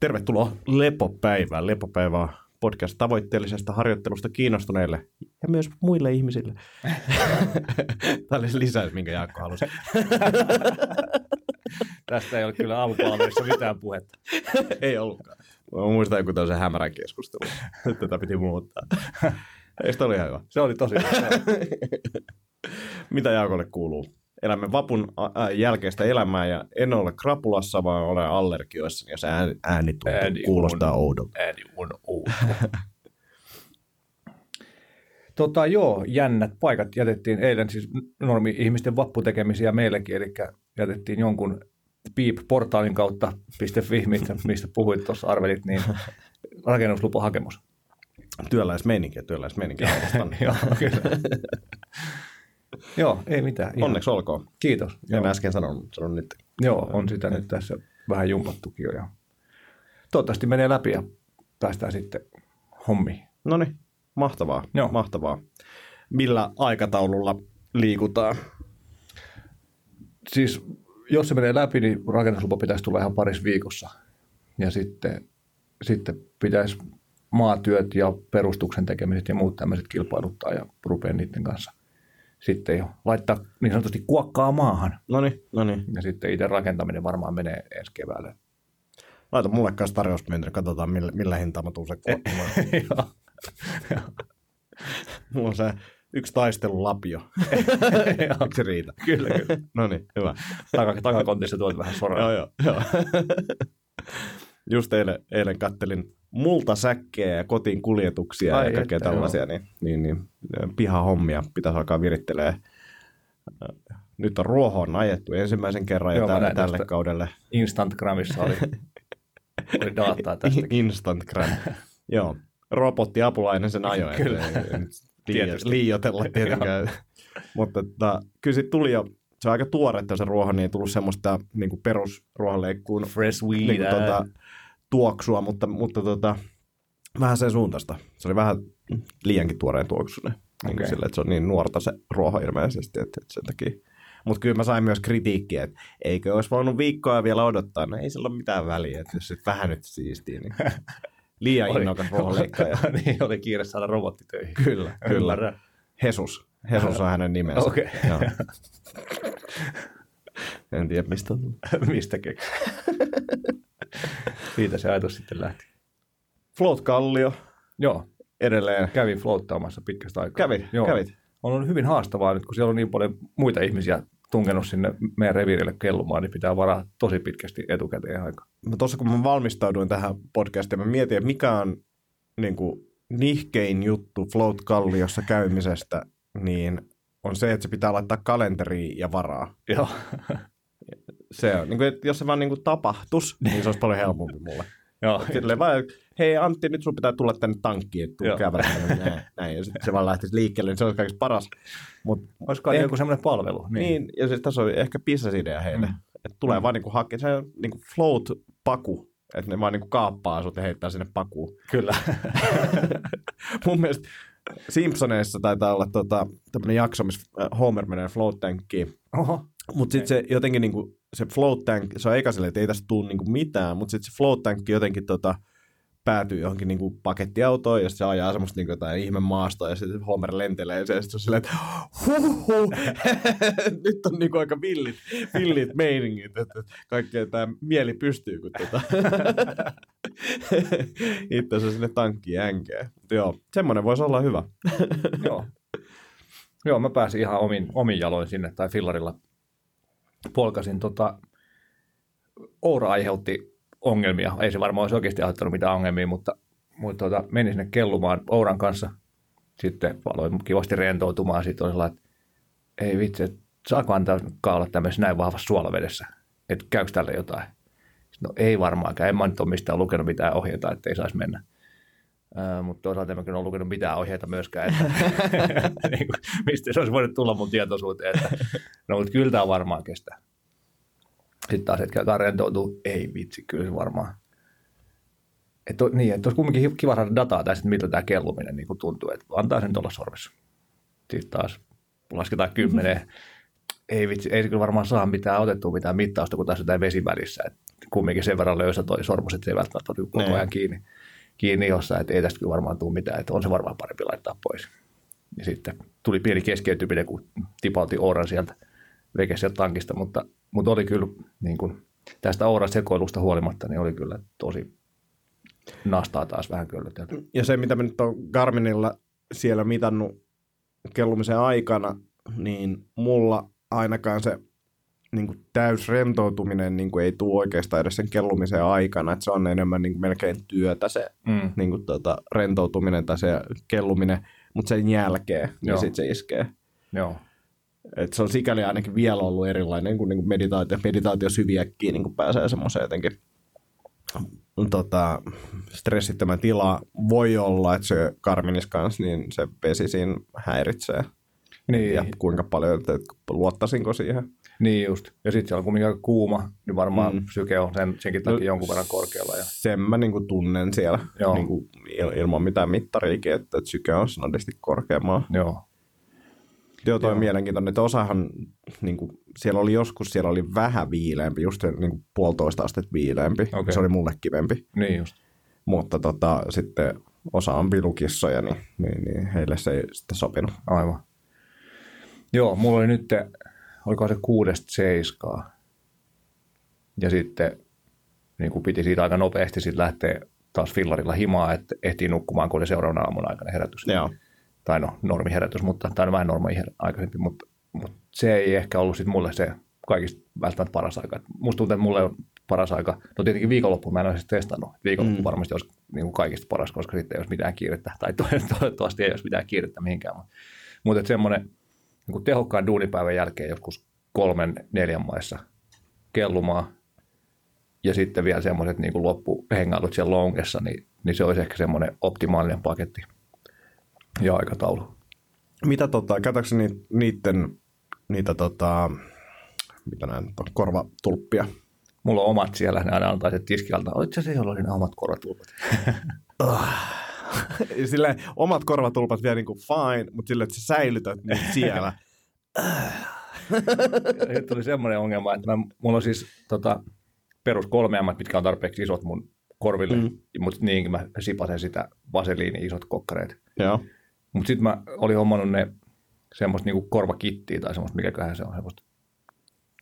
Tervetuloa Lepopäivään. Lepopäivä on podcast tavoitteellisesta harjoittelusta kiinnostuneille ja myös muille ihmisille. Tämä oli lisäys, minkä Jaakko halusi. Tästä ei ole kyllä aamupalvelussa mitään puhetta. ei ollutkaan. Mä muistan joku tällaisen hämärän keskustelun. Tätä piti muuttaa. Ei sitä oli ihan hyvä. Se oli tosi hyvä. Mitä Jaakolle kuuluu? Elämme vapun jälkeistä elämää ja en ole krapulassa, vaan olen allergioissa, jos ääni, ääni, tuntuu, ääni kuulostaa on, oudolta. Ääni on outo. tota, joo, jännät paikat jätettiin eilen, siis normi-ihmisten vapputekemisiä meillekin, eli jätettiin jonkun Beep-portaalin kautta .fi, mistä, mistä puhuit tuossa arvelit, niin rakennuslupahakemus. Työläismeininkiä, työläismeininkiä. Joo, kyllä. Joo, ei mitään. Ihan. Onneksi olkoon. Kiitos. En Joo. äsken sanonut, sanon nyt. Joo, on sitä nyt tässä vähän jumpattukin jo. Ja toivottavasti menee läpi ja päästään sitten hommiin. No niin, mahtavaa, Joo. mahtavaa. Millä aikataululla liikutaan? Siis jos se menee läpi, niin rakennuslupa pitäisi tulla ihan parissa viikossa. Ja sitten, sitten pitäisi maatyöt ja perustuksen tekemiset ja muut tämmöiset kilpailuttaa ja rupeaa niiden kanssa sitten jo laittaa niin sanotusti kuokkaa maahan. No niin, no niin. Ja sitten itse rakentaminen varmaan menee ensi keväälle. Laita mulle kanssa tarjouspyyntö, katsotaan millä, millä hintaa mä tuun se kuokkamaan. Mulla on se yksi taistelulapio. Eikö se riitä? Kyllä, kyllä. no niin, hyvä. Tak- takakontissa tuot vähän soraa. joo, joo. joo. Just eilen, eilen kattelin multasäkkejä ja kotiin kuljetuksia Ai ja kaikkea että, tällaisia, niin, niin, niin pihahommia pitäisi alkaa virittelee. Nyt on ruohoon ajettu ensimmäisen kerran joo, tälle, tälle kaudelle. Instantgramissa oli, oli dataa tästä. Instantgram, joo. Robotti apulainen sen ajoi. Kyllä. liioitella tietenkään. Mutta tota, kyllä sitten tuli jo se on aika tuoretta se ruoho, niin ei tullut semmoista niin kuin perusruohonleikkuun Fresh weed, niin kuin, tuota, tuoksua, mutta, mutta tota, vähän sen suuntaista. Se oli vähän liiankin tuoreen tuoksunen. Okay. Niin sille, että se on niin nuorta se ruoho ilmeisesti, että, että sen takia. Mutta kyllä mä sain myös kritiikkiä, että eikö olisi voinut viikkoa vielä odottaa. No ei sillä ole mitään väliä, että jos vähän nyt siistii, niin liian innokas ruohonleikkaaja. niin, oli kiire saada robottitöihin. Kyllä, kyllä. Hesus. Hesus on hänen nimensä. Okei. Okay. en tiedä, mistä on. mistä keksi. Siitä se ajatus sitten lähti. Float Kallio. Joo. Edelleen. Kävin floattaamassa pitkästä aikaa. Kävit, Joo. kävit. On ollut hyvin haastavaa nyt, kun siellä on niin paljon muita ihmisiä tunkenut sinne meidän reviirille kellumaan, niin pitää varaa tosi pitkästi etukäteen aika. Tuossa kun mä valmistauduin tähän podcastiin, mä mietin, että mikä on niin kuin, nihkein juttu Float Kalliossa käymisestä, niin on se, että se pitää laittaa kalenteriin ja varaa. Joo. se on, niin kuin, että jos se vaan niin kuin tapahtus, niin se olisi paljon helpompi mulle. Joo. Silleen vaan, hei Antti, nyt sun pitää tulla tänne tankkiin, että tuu näin, näin. Ja sitten se vaan lähtisi liikkeelle, niin se olisi kaikista paras. Mut Olisiko ehkä, joku semmoinen palvelu? Niin. niin, ja siis tässä on ehkä idea heille. Mm. Että tulee mm. vaan niinku hakea, se on niinku float-paku, että ne vaan niinku kaappaa sut ja heittää sinne pakuun. Kyllä. Mun mielestä Simpsoneissa taitaa olla tota, tämmöinen jakso, missä Homer menee float tankkiin. Oho. Mutta sitten se jotenkin niinku, se float tank, se on eka silleen, että ei tästä tule niinku mitään, mutta sitten se float tank jotenkin tota, päätyy johonkin niinku pakettiautoon ja se ajaa semmoista niinku jotain ihme maastoa ja sitten Homer lentelee ja se on silleen, että huhuhu, nyt on niinku aika villit, villit meiningit, että kaikkea tämä mieli pystyy, kun tota itse sinne tankkiin änkeä. joo, semmoinen voisi olla hyvä. joo. Joo, mä pääsin ihan omin, omin jaloin sinne tai fillarilla polkasin. Tota, Oura aiheutti ongelmia. Ei se varmaan olisi oikeasti aiheuttanut mitään ongelmia, mutta, mutta tota, menin sinne kellumaan Ouran kanssa. Sitten aloin kivasti rentoutumaan. Sitten oli sellainen, että ei vitsi, että saako antaa olla tämmöisessä näin vahvassa suolavedessä? Että käykö tälle jotain? No ei varmaankaan. En mä nyt ole mistään lukenut mitään ohjeita, että ei saisi mennä. Mutta toisaalta en ole lukenut mitään ohjeita myöskään, että niin kuin, mistä se olisi voinut tulla mun tietoisuuteen. Että, no mutta kyllä tämä varmaan kestää. Sitten taas hetken aikaa rentoutuu, ei vitsi, kyllä se varmaan. Että, niin, että olisi kumminkin kiva saada dataa tästä, miltä tämä kelluminen niin kuin tuntuu, että antaa sen tuolla sormessa. Sitten taas lasketaan kymmeneen. ei vitsi, ei se kyllä varmaan saa mitään otettua mitään mittausta, kun tässä on tämä vesi välissä. Että kumminkin sen verran löysä toi sormus, että se ei välttämättä ole koko Niin. ajan kiinni, kiinni jossain, että ei tästä kyllä varmaan tule mitään, että on se varmaan parempi laittaa pois. Ja sitten tuli pieni keskeytyminen, kun tipautti Ooran sieltä, veke sieltä tankista, mutta, mutta oli kyllä niin kuin, tästä Ooran sekoilusta huolimatta, niin oli kyllä tosi nastaa taas vähän köllötelty. Ja se, mitä mä nyt on Garminilla siellä mitannut kellumisen aikana, niin mulla ainakaan se niin kuin täys rentoutuminen niin kuin ei tule oikeastaan edes sen kellumisen aikana, että se on enemmän niin kuin melkein työtä se Mm. niin kuin tota, rentoutuminen tai se kelluminen, mutta sen jälkeen niin sitten se iskee. Joo, Et se on sikäli ainakin vielä ollut erilainen kuin, niin kuin meditaatio. Meditaatio syviäkkiin niin kuin pääsee semmoiseen jotenkin tota, stressittömän tila. Voi olla, että se Karminis kanssa, niin se vesi siinä häiritsee. niin, Ja kuinka paljon, että luottaisinko siihen. Niin just. Ja sitten siellä on kumminkin aika kuuma, niin varmaan Mm. syke on sen, senkin takia jonkun verran korkealla. Ja, Sen mä niin kuin tunnen siellä Joo. niin kuin il- ilman mitään mittariikin, että, että syke on snadisti korkeammalla. joo, Joo, toi Joo. mielenkiintoinen, että osahan, niin kuin, siellä oli joskus, siellä oli vähän viileämpi, just niin kuin puolitoista astetta viileämpi. Okei. Se oli mulle kivempi. niin just. Mutta tota, sitten osa on pilukissoja, niin, niin, niin heille se ei sitten sopinut. Aivan. Joo, mulla oli nyt, oliko se kuudesta seiskaa. Ja sitten niin kuin piti siitä aika nopeasti sitten lähteä taas fillarilla himaa, että ehtii nukkumaan, kun oli seuraavana aamuna aikana herätys. Joo. Tai no, normiherätys, mutta, tai no vähän normi aikaisempi, mutta, mutta, se ei ehkä ollut sitten mulle se kaikista välttämättä paras aika. Et Musta tuntuu, että mulle on paras aika, no tietenkin viikonloppu mä en ole siis testannut. Viikonloppu Mm. varmasti olisi niin kuin kaikista paras, koska sitten ei olisi mitään kiirettä, tai to- toivottavasti ei olisi mitään kiirettä mihinkään. Mutta, mutta semmoinen niin kuin tehokkaan duunipäivän jälkeen joskus kolmen, neljän maissa kellumaan, ja sitten vielä semmoiset niin loppuhengailut siellä longessa, niin, niin se olisi ehkä semmoinen optimaalinen paketti ja aikataulu. Mitä tota, käytätkö ni, niitten, niitä tota, mitä näin nyt on, korvatulppia? Mulla on omat siellä, ne aina antaa se tiskialta. Oletko se jolla oli ne omat korvatulpat? Silleen, omat korvatulpat vielä niin kuin fine, mutta silleen, että sä säilytät niitä siellä. Nyt tuli semmoinen ongelma, että mä, mulla on siis tota, perus kolme ammat, mitkä on tarpeeksi isot mun korville, Mm. mutta niinkin mä sipasen sitä vaseliini isot kokkareet. Joo. Mutta sitten mä olin hommannut ne semmoista niinku korvakittiä tai semmoista, mikäköhän se on, semmoista,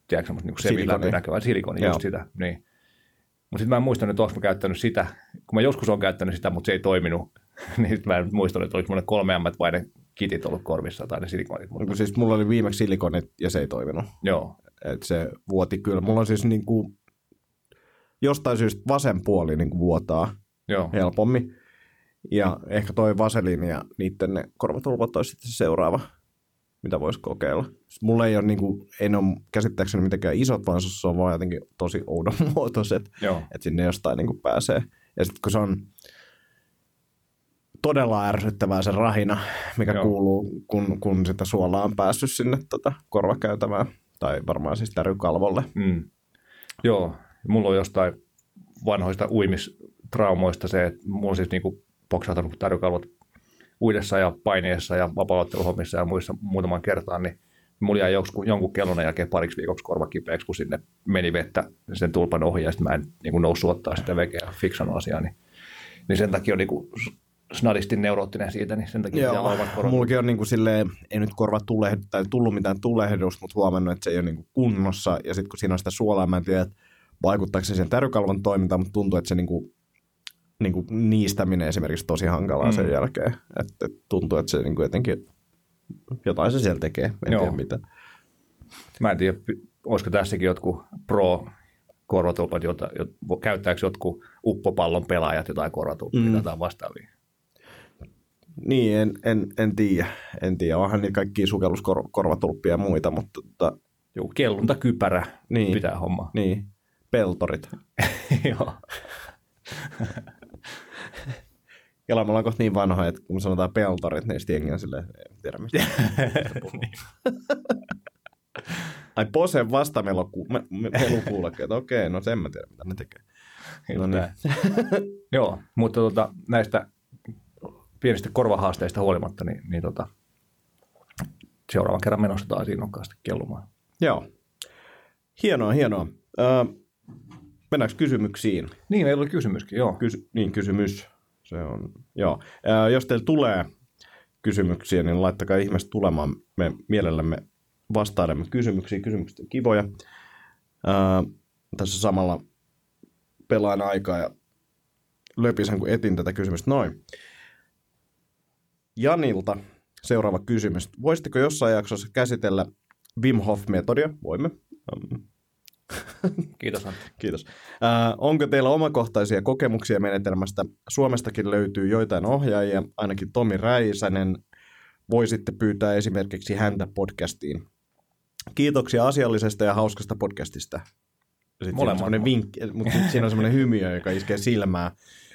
tiedätkö, semmoista niinku sevilämpö näkyvää, silikoni, just sitä, niin. Mutta sitten mä en muistanut, että mä käyttänyt sitä, kun mä joskus on käyttänyt sitä, mutta se ei toiminut, niin sit mä en muistanut, että oliko kolme ammat vai ne kitit ollut korvissa tai ne silikonit. Mutta, Kun siis mulla oli viimeksi silikonit ja se ei toiminut. joo, Et se vuoti kyllä. Mulla on siis niin kuin, jostain syystä vasen puoli niin kuin vuotaa joo, helpommin. Ja ehkä toi vaseliini ja niiden ne korvatulpat olisi sitten se seuraava, mitä voisi kokeilla. Siis Mulla ei ole, niin kuin, ei ne ole käsittääkseni mitenkään isot, vaan se on vaan jotenkin tosi oudon muotoiset, että sinne jostain niin kuin pääsee. Ja sitten kun se on todella ärsyttävää se rahina, mikä Joo. kuuluu, kun, kun sitä suolaa on päässyt sinne tota, korvakäytävään, tai varmaan siis tärykalvolle. mm. joo. Mulla on jostain vanhoista uimistraumoista se, että mulla on siis niinku poksahtanut tarjokalvot uidessa ja paineessa ja vapaaotteluhommissa ja muissa muutaman kertaan, niin mulla jäi jonkun, jonkun kellon jälkeen pariksi viikoksi korva kipeäksi, kun sinne meni vettä sen tulpan ohi ja sitten mä en niin kuin noussut ottaa sitä vekeä ja fiksannut asiaa, niin, niin sen takia on niin kuin snadisti neuroottinen siitä, niin sen takia pitää Joo, olla korot. mullakin on niinku silleen, ei nyt korva tulehdu, tai tullut mitään tulehdusta, mutta huomannut, että se ei ole niinku kunnossa. Ja sitten kun siinä on sitä suolaa, mä en tiedä, että vaikuttaako se sen tärykalvon toimintaan, mutta tuntuu, että se niinku, niinku niistäminen esimerkiksi tosi hankalaa mm. sen jälkeen. Että et tuntuu, että se niinku jotenkin, jotain se siellä tekee, en Joo. tiedä mitä. Mä en tiedä, olisiko tässäkin jotkut pro korvatulpat, jota, jot, käyttääkö jotkut uppopallon pelaajat jotain korvatulppia Mm. tai vastaavia. Niin, en, en, en tiedä. En tiedä, onhan niitä kaikkia sukelluskorvatulppia ja muita, mutta tota, Joku kelluntakypärä Niin. niin. pitää hommaa. niin, peltorit. Joo. Kela, me ollaan kohta niin vanhoja, että kun sanotaan peltorit, niin sitten jengi on silleen, en tiedä mistä. Ai Pose vastamelukuulokkeet, me, me, melukuulokkeet. okei, no sen mä tiedän, mitä ne tekee. No niin. Joo, mutta tota, näistä pienistä korvahaasteista huolimatta, niin, niin tota, seuraavan kerran menossa taas innokkaasti kellumaan. Joo. Hienoa, hienoa. Ö, Mennäänkö kysymyksiin? Niin, meillä oli kysymyskin, joo. Kysy- niin, kysymys. Se on, joo. Ää, jos teillä tulee kysymyksiä, niin laittakaa ihmeessä tulemaan. Me mielellämme vastailemme kysymyksiin. Kysymykset on kivoja. Ää, tässä samalla pelaan aikaa ja löpisen, kun etin tätä kysymystä. Noin. Janilta seuraava kysymys. Voisitteko jossain jaksossa käsitellä Wim Hof-metodia? Voimme. Kiitos Antti. Kiitos. Äh, onko teillä omakohtaisia kokemuksia menetelmästä? Suomestakin löytyy joitain ohjaajia, ainakin Tomi Räisänen. Voisitte pyytää esimerkiksi häntä podcastiin. Kiitoksia asiallisesta ja hauskasta podcastista. Sitten siinä on Molemmat. vinkki, mutta sit siinä on semmoinen hymiö, joka iskee silmää.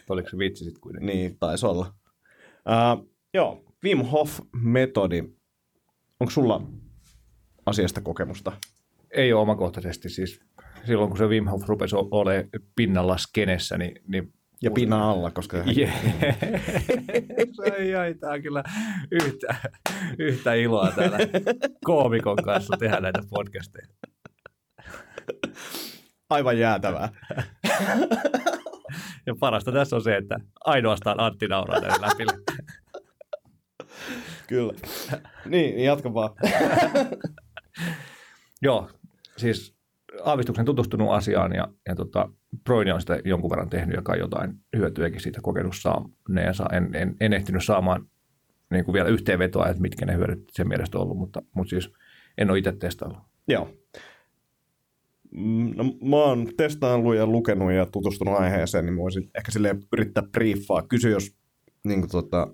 Oliko se vitsi sitten kuitenkin? Niin, taisi olla. Uh, joo, Wim Hof-metodi. Onko sulla asiasta kokemusta? Ei ole omakohtaisesti siis. Silloin kun se Wim Hof rupesi olemaan pinnalla skenessä, niin, niin Ja pinnan alla, koska Yeah. ai, tää on kyllä yhtä, yhtä iloa täällä koomikon kanssa tehdä näitä podcasteja. aivan jäätävää. Ja parasta tässä on se, että ainoastaan Antti nauraa näille läpille. Kyllä. Niin, jatka vaan. Joo, siis aavistuksen tutustunut asiaan ja, ja tota, Broini on sitä jonkun verran tehnyt ja kai jotain hyötyäkin siitä kokenut saaneensa. En, en, en ehtinyt saamaan niin kuin vielä yhteenvetoa, että mitkä ne hyödyt sen mielestä on ollut, mutta, mutta siis en ole itse testaillut. Joo. Mm, No, mä oon testaillut ja lukenut ja tutustunut aiheeseen, niin voisin ehkä silleen yrittää briefaa. Kysy, jos niin kuin, tota,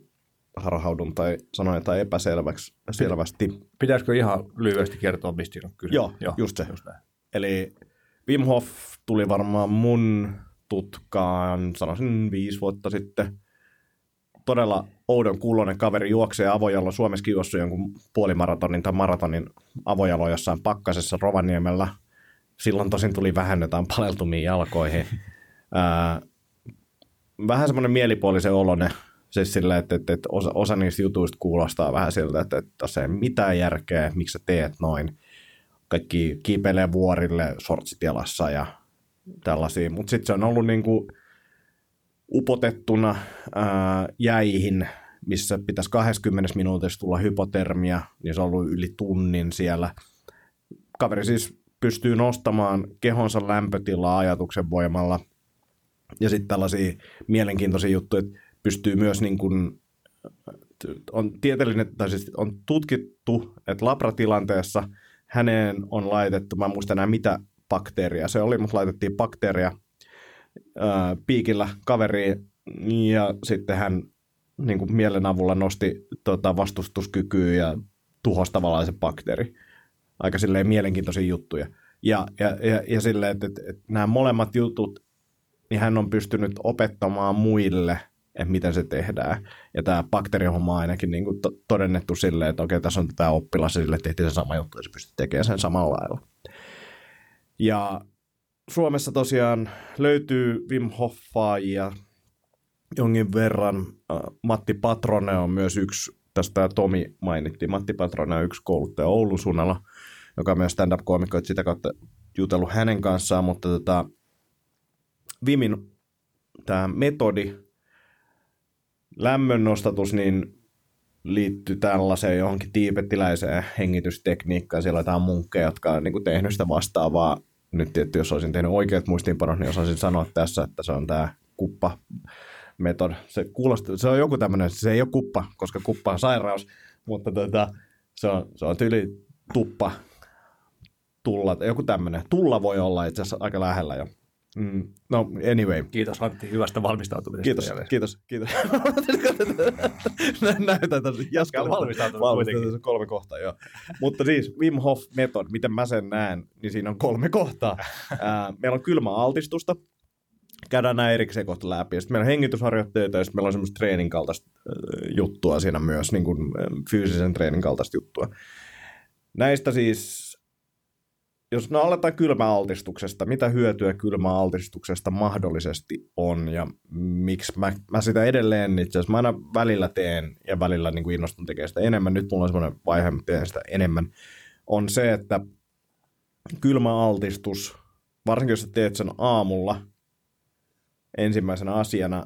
harhaudun tai sanon jotain epäselväksi selvästi. Pitäisikö ihan lyhyesti kertoa, mistä on kyse? Joo, just se. Just näin. Eli Wim Hof tuli varmaan mun tutkaan, sanoisin viisi vuotta sitten. Todella oudon kuulonen kaveri juoksee avojalo. Suomessakin juossut jonkun puolimaratonin tai maratonin avojalo jossain pakkasessa Rovaniemellä. Silloin tosin tuli vähän jotain paleltumia jalkoihin. Vähän semmoinen mielipuolisen olonen. Siis sillä, että, että, että osa, osa niistä jutuista kuulostaa vähän siltä, että, että tässä ei mitään järkeä, miksi sä teet noin kaikki kiipeilee vuorille sortsit jalassa ja tällaisia. Mutta sitten se on ollut niinku upotettuna ää, jäihin, missä pitäisi 20 minuutissa tulla hypotermia, niin se on ollut yli tunnin siellä. Kaveri siis pystyy nostamaan kehonsa lämpötilaa ajatuksen voimalla. Ja sitten tällaisia mielenkiintoisia juttuja, että pystyy myös niin kuin, on tieteellinen, tai siis on tutkittu, että labratilanteessa häneen on laitettu, mä en muista enää mitä bakteeria se oli, mutta laitettiin bakteeria ää, piikillä kaveriin ja sitten hän niin kuin mielen avulla nosti tota, vastustuskykyä ja tuhosi tavallaan se bakteeri. Aika silleen mielenkiintoisia juttuja. Ja, ja, ja, ja silleen, että, että, että nämä molemmat jutut, niin hän on pystynyt opettamaan muille, että miten se tehdään. Ja tämä bakteerihomma on ainakin niin kuin to- todennettu silleen, että okei, tässä on tämä oppilas ja sille tehtiin se sama juttu ja se pystyy tekemään sen samalla lailla. Ja Suomessa tosiaan löytyy Wim Hoffaajia jonkin verran. Äh, Matti Patrone on myös yksi, tästä Tomi mainittiin, Matti Patrone on yksi kouluttaja Oulun suunnalla, joka on myös stand-up-koomikko, sitä kautta jutellut hänen kanssaan, mutta tota, Vimin tämä metodi, lämmönnostatus, niin liittyy tällaiseen johonkin tiibettiläiseen hengitystekniikkaan. Siellä on jotain munkkeja, jotka on niin kuin tehnyt sitä vastaavaa. Nyt tietysti, jos olisin tehnyt oikeat muistiinpanot, niin osaisin sanoa tässä, että se on tämä kuppa metod. Se, kuulostaa, se on joku tämmöinen, se ei ole kuppa, koska kuppa on sairaus, mutta tota, se, on, se on tyyli tuppa, tulla, joku tämmöinen. Tulla voi olla itse asiassa aika lähellä jo. Mm, no anyway, Kiitos Antti hyvästä valmistautumisesta. Kiitos, jälleen. kiitos, kiitos. Näytän tässä Jaskalle. valmistautunut kolme kohtaa, joo. Mutta siis Wim Hof Method, miten mä sen näen, niin siinä on kolme kohtaa. Meillä on kylmä altistusta, käydään nämä erikseen kohta läpi. Ja sitten meillä on hengitysharjoitteita ja sitten meillä on semmoista treenin kaltaista juttua siinä myös, niin kuin fyysisen treenin kaltaista juttua. Näistä siis, jos no aletaan kylmäaltistuksesta, mitä hyötyä kylmäaltistuksesta mahdollisesti on ja miksi mä, mä sitä edelleen itse asiassa, mä aina välillä teen ja välillä niin kuin innostun tekemään sitä enemmän, nyt mulla on semmoinen vaihe, mä teen sitä enemmän, on se, että kylmäaltistus varsinkin jos sä teet sen aamulla ensimmäisenä asiana,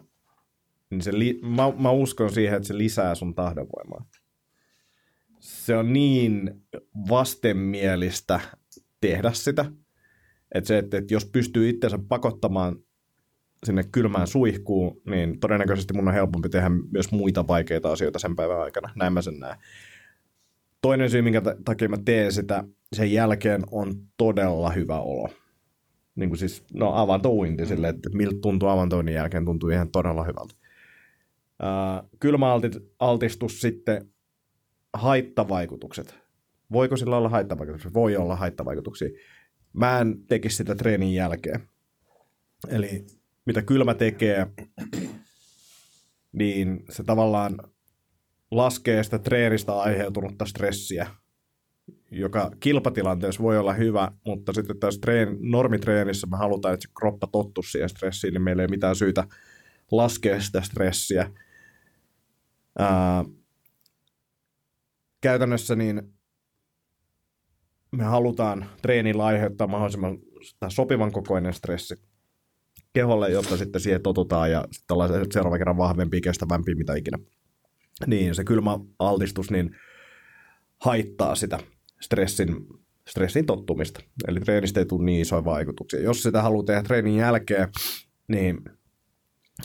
niin se li- mä, mä uskon siihen, että se lisää sun tahdonvoimaa. Se on niin vastenmielistä tehdä sitä, että se, että, että jos pystyy itsensä pakottamaan sinne kylmään suihkuun, niin todennäköisesti mun on helpompi tehdä myös muita vaikeita asioita sen päivän aikana. Näin mä sen näen. Toinen syy, minkä takia mä teen sitä sen jälkeen, on todella hyvä olo. Niin kuin siis, no avantouinti sille, että miltä tuntuu avantoinnin jälkeen, tuntuu ihan todella hyvältä. Kylmäaltistus sitten, haittavaikutukset. Voiko sillä olla haittavaikutuksia? Voi olla haittavaikutuksia. Mä en tekisi sitä treenin jälkeen. Eli mitä kylmä tekee, niin se tavallaan laskee sitä treenistä aiheutunutta stressiä, joka kilpatilanteessa voi olla hyvä, mutta sitten tässä treen, normitreenissä me halutaan, että se kroppa tottuu siihen stressiin, niin meillä ei ole mitään syytä laskea sitä stressiä. Ää, käytännössä niin me halutaan treenillä aiheuttaa mahdollisimman sopivan kokoinen stressi keholle, jotta sitten siihen totutaan ja sitten ollaan seuraavan kerran vahvempi, kestävämpi, mitä ikinä. Niin, se kylmä altistus niin haittaa sitä stressin, stressin tottumista. Eli treenistä ei tule niin isoja vaikutuksia. Jos sitä haluaa tehdä treenin jälkeen, niin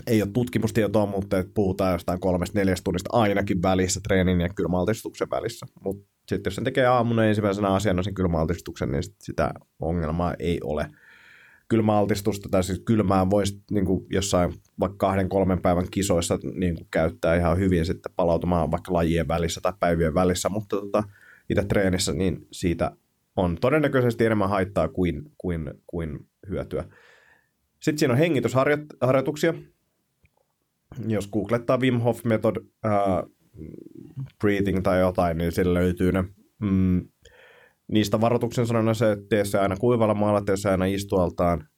ei ole tutkimustietoa, mutta puhutaan jostain kolmesta neljästä tunnista ainakin välissä treenin ja kylmäaltistuksen välissä. Mutta sitten jos sen tekee aamuna ensimmäisenä asiana sen kylmäaltistuksen, niin sitä ongelmaa ei ole. Kylmäaltistusta tai siis kylmää voisi niin kuin jossain vaikka kahden kolmen päivän kisoissa niin kuin käyttää ihan hyvin sitten palautumaan vaikka lajien välissä tai päivien välissä, mutta tota, itse treenissä niin siitä on todennäköisesti enemmän haittaa kuin, kuin, kuin hyötyä. Sitten siinä on hengitysharjoituksia. Jos googlettaa Wim Hof Method breathing tai jotain, niin sillä löytyy ne. Mm, niistä varoituksen sanona se, että tee se aina kuivalla maalla, tee se aina istualtaan.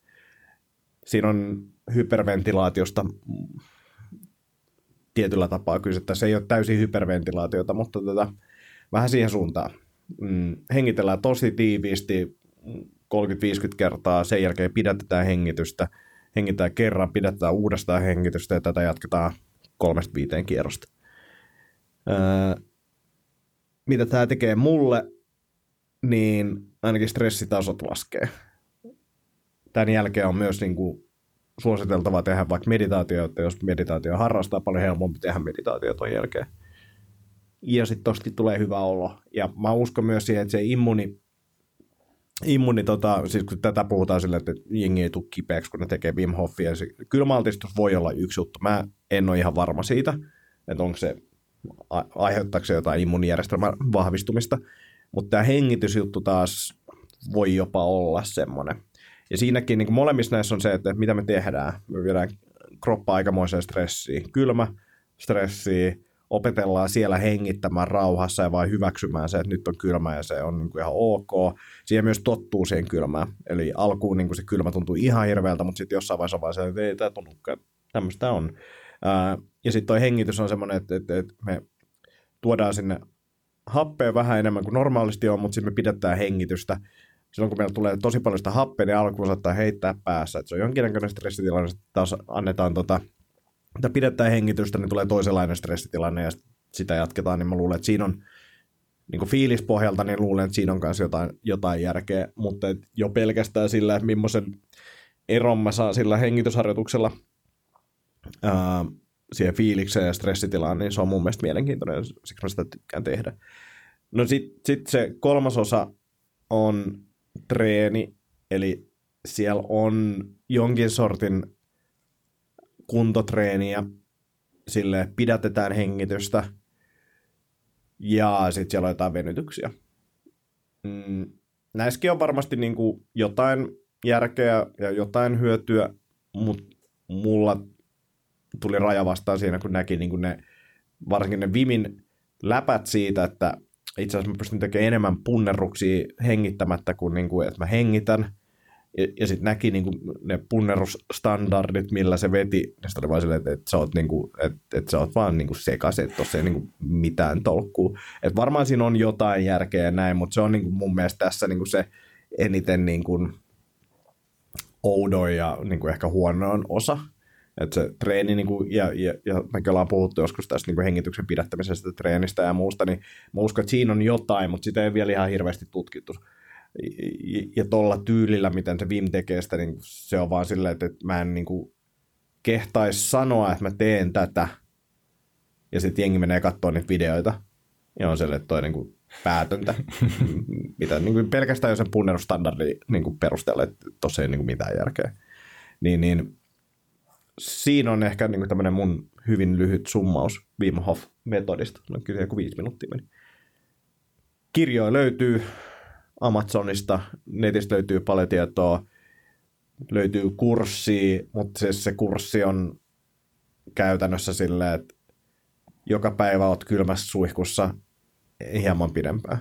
Siinä on hyperventilaatiosta tietyllä tapaa kysyttä. Se ei ole täysin hyperventilaatiota, mutta tätä, vähän siihen suuntaan. Mm, hengitellään tosi tiiviisti 30-50 kertaa, sen jälkeen pidätetään hengitystä, hengitään kerran, pidätetään uudestaan hengitystä ja tätä jatketaan kolmesta viiteen kierrosta. Öö, mitä tämä tekee mulle, niin ainakin stressitasot laskee. Tämän jälkeen on myös niin kuin suositeltava tehdä vaikka meditaatio, että jos meditaatio harrastaa, paljon helpompi tehdä meditaatio ton jälkeen. Ja sitten tosti tulee hyvä olo. Ja mä uskon myös siihen, että se immuni, immuni tota, siis kun tätä puhutaan sille, että jengi ei tule kipeäksi, kun ne tekee Wim Hofia. Kylmäaltistus voi olla yksi juttu. Mä en ole ihan varma siitä, että onko se, aiheuttaako se jotain immunijärjestelmän vahvistumista. Mutta tämä hengitysjuttu taas voi jopa olla semmoinen. Ja siinäkin niin molemmissa näissä on se, että mitä me tehdään. Me viedään kroppa aikamoiseen stressiin. Kylmä stressi, opetellaan siellä hengittämään rauhassa ja vain hyväksymään se, että nyt on kylmä ja se on niin kuin ihan ok. Siihen myös tottuu siihen kylmään. Eli alkuun niin kuin se kylmä tuntuu ihan hirveältä, mutta sitten jossain vaiheessa vaan se, että ei tämä tunnukaan, tämmöistä on. Ja sitten tuo hengitys on semmoinen, että, että, että me tuodaan sinne happea vähän enemmän kuin normaalisti on, mutta sitten me pidetään hengitystä. Silloin kun meillä tulee tosi paljon sitä happea, niin alkuun saattaa heittää päässä. Että se on jonkinlainen stressitilanne, taas annetaan tota, että pidetään hengitystä, niin tulee toisenlainen stressitilanne ja sitä jatketaan, niin mä luulen, että siinä on niin kuin fiilispohjalta, niin luulen, että siinä on myös jotain, jotain järkeä, mutta jo pelkästään sillä, että millaisen eron mä saan sillä hengitysharjoituksella ää, siihen fiilikseen ja stressitilaan, niin se on mun mielestä mielenkiintoinen, siksi mä sitä tykkään tehdä. No sitten sit se kolmas osa on treeni, eli siellä on jonkin sortin kuntotreeniä, sille pidätetään hengitystä ja sitten siellä on jotain venytyksiä. Mm, näissäkin on varmasti niin kuin jotain järkeä ja jotain hyötyä, mutta mulla tuli raja vastaan siinä, kun näki niin kuin ne, varsinkin ne Vimin läpät siitä, että itse asiassa mä pystyn tekemään enemmän punnerruksia hengittämättä kuin, niin kuin että mä hengitän. Ja, ja sitten näki niin kuin ne punnerusstandardit, millä se veti. Ja sitten oli vaan silleen, että, että, sä oot, niin kuin, että, että sä oot vaan niin kuin sekaisin, että tuossa ei niin kuin mitään tolkkuu. Että varmaan siinä on jotain järkeä ja näin, mutta se on niin kuin mun mielestä tässä niin kuin se eniten niin kuin oudoin ja niin kuin ehkä huonoin osa. Että se treeni, niin kuin, ja, ja, ja mekin ollaan puhuttu joskus tästä niin kuin hengityksen pidättämisestä, treenistä ja muusta, niin mä uskon, että siinä on jotain, mutta sitä ei vielä ihan hirveästi tutkittu. Ja, ja tuolla tyylillä, miten se Vim tekee sitä, niin se on vaan silleen, että, että mä en niin kuin, kehtaisi sanoa, että mä teen tätä, ja sitten jengi menee katsoa niitä videoita, ja on sellainen, että toi niin kuin päätöntä, mitä niin kuin pelkästään jo sen punnerusstandardi niin kuin perusteella, että tuossa ei niin kuin mitään järkeä. Niin, niin siinä on ehkä niin tämmöinen mun hyvin lyhyt summaus Wim Hof-metodista. No kyllä joku viisi minuuttia meni. Kirjoja löytyy Amazonista, netistä löytyy paljon tietoa, löytyy kurssi, mutta siis se kurssi on käytännössä silleen, että joka päivä oot kylmässä suihkussa hieman pidempään.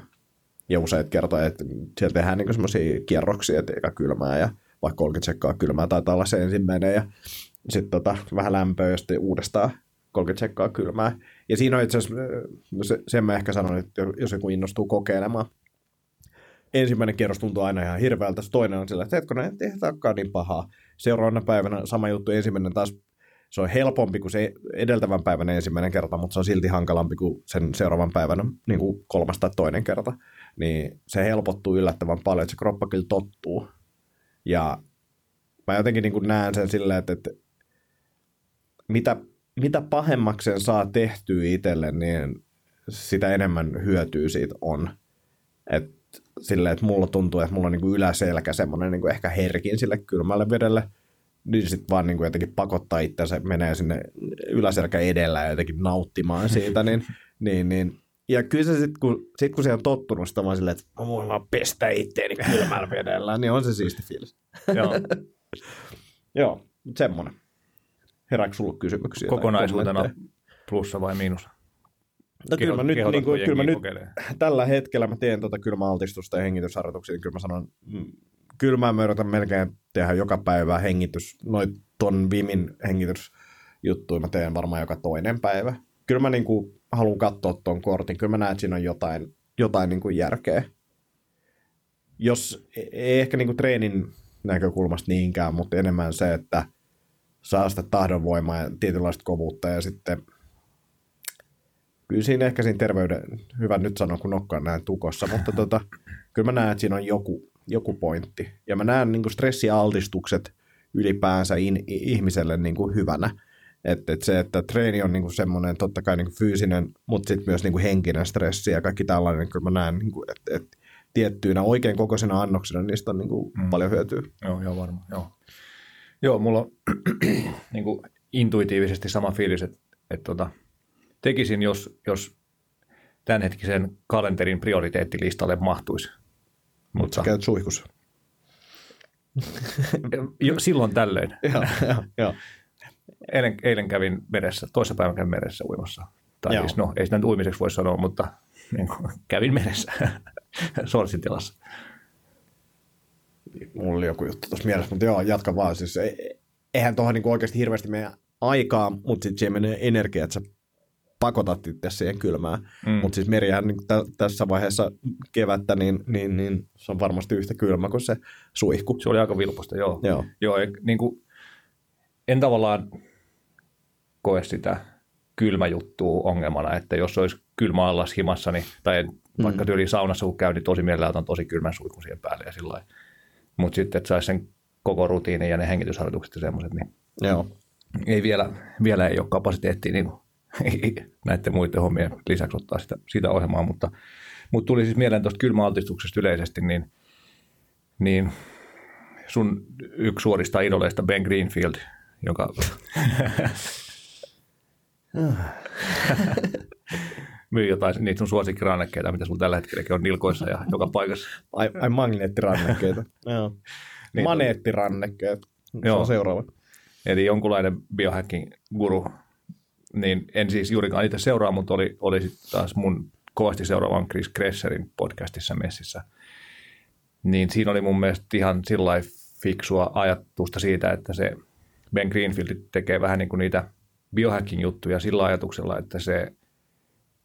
Ja useat kertoja, että siellä tehdään niin semmoisia kierroksia, että kylmää ja vaikka 30 sekkaa kylmää taitaa olla se ensimmäinen ja sitten tota, vähän lämpöä ja sitten uudestaan 30 sekkaa kylmää. Ja siinä on itse asiassa, no se, sen mä ehkä sanon, että jos joku innostuu kokeilemaan, ensimmäinen kierros tuntuu aina ihan hirveältä, toinen on sillä, että hetkinen, ei tämä niin pahaa. Seuraavana päivänä sama juttu, ensimmäinen taas se on helpompi kuin se edeltävän päivän ensimmäinen kerta, mutta se on silti hankalampi kuin sen seuraavan päivän niin kuin kolmas tai toinen kerta. Niin se helpottuu yllättävän paljon, että se kroppa kyllä tottuu. Ja mä jotenkin niin näen sen silleen, että, että mitä, mitä pahemmaksi sen saa tehtyä itselle, niin sitä enemmän hyötyä siitä on. Et silleen, että mulla tuntuu, että mulla on niin kuin yläselkä semmoinen niin kuin ehkä herkin sille kylmälle vedelle – niin sitten vaan niin kuin jotenkin pakottaa itseänsä, menee sinne yläselkä edellä ja jotenkin nauttimaan siitä, niin, niin, niin ja kyllä se sitten, kun, sit kun se on tottunut sitä vaan silleen, että voin vaan pestä itteeni kylmällä vedellä, niin on se siisti fiilis. Joo. Joo, semmoinen. Herääkö sulla kysymyksiä? Kokonaisuutena plussa vai miinus? No kyllä mä nyt, niin kuin, kyllä mä nyt tällä hetkellä mä teen tuota kylmäaltistusta ja hengitysharjoituksia, niin kyllä mä sanon mm, kylmää mä yritän melkein tehdä joka päivä hengitys, noin ton Vimin hengitysjuttuja mä teen varmaan joka toinen päivä. Kyllä mä niinku haluan katsoa ton kortin, kyllä mä näen, että siinä on jotain, jotain niinku järkeä. Jos ei ehkä niinku treenin näkökulmasta niinkään, mutta enemmän se, että saa sitä tahdonvoimaa ja tietynlaista kovuutta ja sitten kyllä siinä ehkä siinä terveyden, hyvä nyt sanoa, kun nokkaan näin tukossa, mutta tota, kyllä mä näen, että siinä on joku, joku pointti. Ja mä näen niin stressialtistukset ylipäänsä in, ihmiselle niin kuin hyvänä. Että et se, että treeni on niinku semmoinen totta kai niinku fyysinen, mutta sitten myös niinku henkinen stressi ja kaikki tällainen, niin kyllä mä näen, niinku, että et, tiettyinä oikein kokoisina annoksina niistä on niinku mm. paljon hyötyä. Joo, joo varmaan. Joo. Joo, mulla on niinku intuitiivisesti sama fiilis, että et tota, tekisin, jos, jos tämänhetkisen kalenterin prioriteettilistalle mahtuisi mutta sä käyt suihkussa. jo, silloin tällöin. joo, joo, joo. Eilen, eilen kävin meressä, päivän kävin meressä uimassa. Tai siis, no, ei sitä nyt uimiseksi voi sanoa, mutta niin kuin, kävin meressä sorsitilassa. Mulla oli joku juttu tuossa mielessä, mutta joo, jatka vaan. Siis, eihän tuohon niin oikeasti hirveästi meidän aikaa, mutta sitten siihen menee energia, että sä pakotat itse siihen kylmään. Mm. Mutta siis merihän niin t- tässä vaiheessa kevättä, niin, niin, niin se on varmasti yhtä kylmä kuin se suihku. Se oli aika vilposta, joo. joo. joo niin kuin, en tavallaan koe sitä kylmäjuttua ongelmana, että jos olisi kylmä allas himassa, niin, tai mm. vaikka tyyli saunassa kun käy, niin tosi mielellään otan tosi kylmän suihkun siihen päälle ja sillä Mutta sitten, että saisi sen koko rutiinin ja ne hengitysharjoitukset ja semmoiset, niin Joo. ei vielä, vielä ei ole kapasiteettia niin näiden muiden hommien lisäksi ottaa sitä, sitä ohjelmaa, mutta, mutta tuli siis mieleen tuosta kylmäaltistuksesta yleisesti, niin, niin sun yksi suorista idoleista Ben Greenfield, joka myy jotain niitä sun suosikkirannekkeita, mitä sulla tällä hetkelläkin on nilkoissa ja joka paikassa. Ai, ai magneettirannekkeita. Joo. Niin, Maneettirannekkeet. Se Joo. on seuraava. Eli jonkunlainen biohacking guru niin en siis juurikaan itse seuraa, mutta oli, oli sitten taas mun kovasti seuraavan Chris Kresserin podcastissa messissä. Niin siinä oli mun mielestä ihan sillä fiksua ajatusta siitä, että se Ben Greenfield tekee vähän niin kuin niitä biohacking-juttuja sillä ajatuksella, että se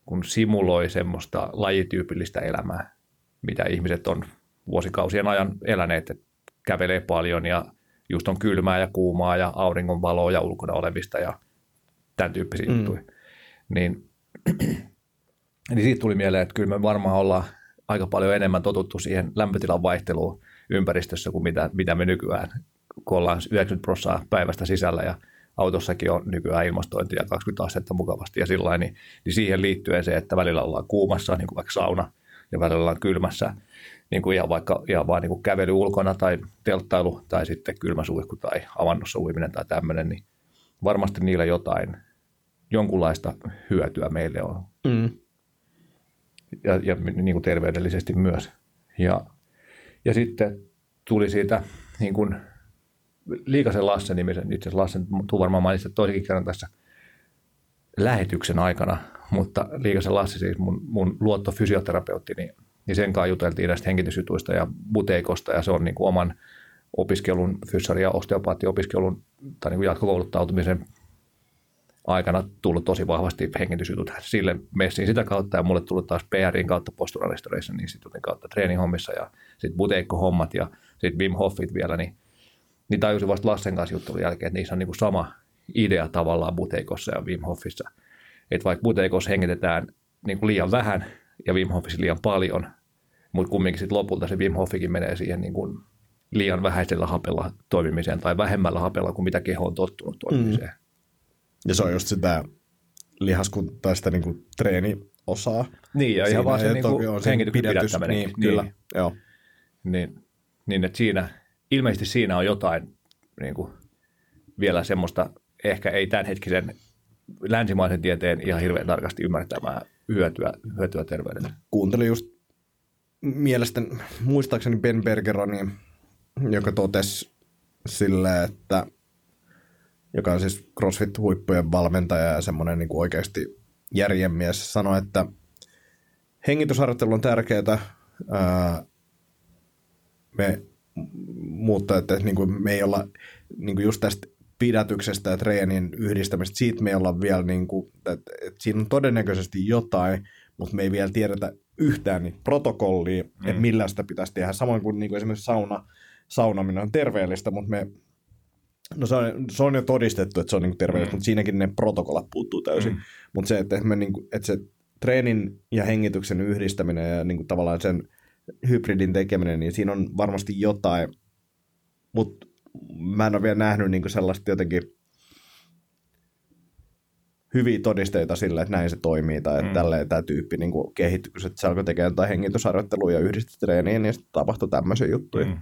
kun simuloi semmoista lajityypillistä elämää, mitä ihmiset on vuosikausien ajan eläneet, että kävelee paljon ja just on kylmää ja kuumaa ja auringonvaloa ja ulkona olevista ja tämän tyyppisiä mm. juttuja. Niin, niin siitä tuli mieleen, että kyllä me varmaan ollaan aika paljon enemmän totuttu siihen lämpötilan vaihteluun ympäristössä kuin mitä, mitä me nykyään, kun ollaan 90 prosenttia päivästä sisällä ja autossakin on nykyään ilmastointia 20 astetta mukavasti ja sillä niin, niin siihen liittyen se, että välillä ollaan kuumassa, niin kuin vaikka sauna, ja välillä ollaan kylmässä, niin kuin ihan vaikka ihan vaan niin kuin kävely ulkona tai telttailu tai sitten kylmäsuihku tai avannossa uiminen tai tämmöinen, niin varmasti niillä jotain, jonkunlaista hyötyä meille on. Mm. Ja, ja niin kuin terveydellisesti myös. Ja, ja sitten tuli siitä niin kuin Liikasen Lasse nimisen, itse asiassa Lassen tuu varmaan mainitsi toisenkin kerran tässä lähetyksen aikana, mutta Liikasen Lasse siis mun, mun luottofysioterapeutti, niin, niin sen kanssa juteltiin näistä hengitysjutuista ja buteikosta ja se on niin kuin oman opiskelun, fyssari- ja osteopaattiopiskelun tai niin kuin jatkokouluttautumisen aikana tullut tosi vahvasti hengitysjutut sille messiin sitä kautta ja mulle tullut taas PRin kautta Postura Restoration Instituutin kautta treenihommissa ja sitten buteikko-hommat ja sitten Wim Hofit vielä, niin niin tajusin vasta Lassen kanssa juttelun jälkeen, että niissä on niin kuin sama idea tavallaan Buteikossa ja Wim Hofissa. Että vaikka Buteikossa hengitetään niin kuin liian vähän ja Wim Hofissa liian paljon, mutta kumminkin sitten lopulta se Wim Hofikin menee siihen niin kuin liian vähäisellä hapella toimimiseen tai vähemmällä hapella kuin mitä keho on tottunut toimimiseen. Mm. Ja se on just sitä lihaskuntaista niin kuin treeniosaa. Niin, ja ihan vaan se niin kuin hengityksen pidättäminen. Niin, niin, kyllä, joo. Niin, niin, että siinä – ilmeisesti siinä on jotain niin kuin, vielä semmoista, ehkä ei tämänhetkisen länsimaisen tieteen ihan hirveän tarkasti ymmärtämää hyötyä, hyötyä terveydelle. Kuuntelin just mielestäni, muistaakseni Ben Bergeroni, joka totesi sille, että joka on siis CrossFit-huippujen valmentaja ja semmoinen niin oikeasti järjenmies, sanoi, että hengitysharjoittelu on tärkeää. me mutta että niin kuin me ei olla niin kuin just tästä pidätyksestä ja treenin yhdistämistä, siitä me ei olla vielä, niin kuin, että, että siinä on todennäköisesti jotain, mutta me ei vielä tiedetä yhtään niin protokollia, mm. että millä sitä pitäisi tehdä. Samoin kuin, niin kuin esimerkiksi sauna, saunaminen on terveellistä, mutta me No se on, se on jo todistettu, että se on niin terveellistä, mm. mutta siinäkin ne protokollat puuttuu täysin. Mm. Mutta se, että, me niin kuin, että se treenin ja hengityksen yhdistäminen ja niin kuin tavallaan sen hybridin tekeminen, niin siinä on varmasti jotain, mutta mä en ole vielä nähnyt niin sellaista jotenkin hyviä todisteita sille, että näin se toimii, tai että mm. tälleen tämä tyyppi niin kehittyy, että se alkoi tekemään jotain hengitysharjoittelua ja yhdistetreeniä, niin sitten tapahtui tämmöisiä juttuja. Mm.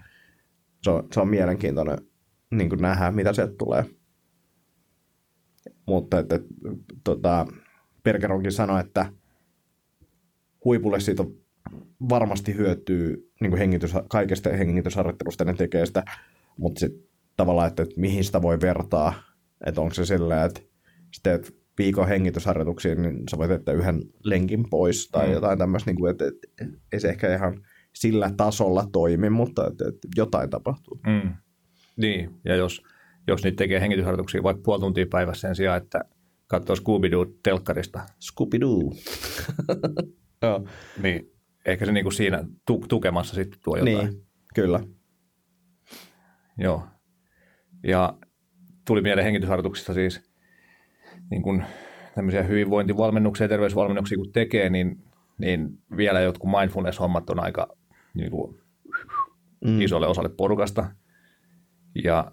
Se, on, se on mielenkiintoinen niin kuin nähdä, mitä sieltä tulee. Mutta että, että tota, Perkeronkin sanoi, että huipulle siitä on varmasti hyötyy niin kuin hengitys, kaikesta hengitysharjoittelusta ne tekee sitä, mutta sitten tavallaan, että, että mihin sitä voi vertaa, että onko se silleen, että sitten viikon hengitysharjoituksiin, niin sä voit jättää yhden lenkin pois tai mm. jotain tämmöistä, niin kuin, että, että, että ei se ehkä ihan sillä tasolla toimi, mutta että, että jotain tapahtuu. Mm. Niin, ja jos, jos niitä tekee hengitysharjoituksia vaikka puoli tuntia päivässä sen sijaan, että katsoo Scooby-Doo telkkarista. Scooby-Doo. Joo. Niin ehkä se niin kuin siinä tu- tukemassa sitten tuo jotain. Niin, kyllä. Joo. Ja tuli mieleen hengitysharjoituksista siis niin kuin tämmöisiä hyvinvointivalmennuksia ja terveysvalmennuksia kun tekee, niin, niin vielä jotkut mindfulness-hommat on aika niin kuin, mm. isolle osalle porukasta. Ja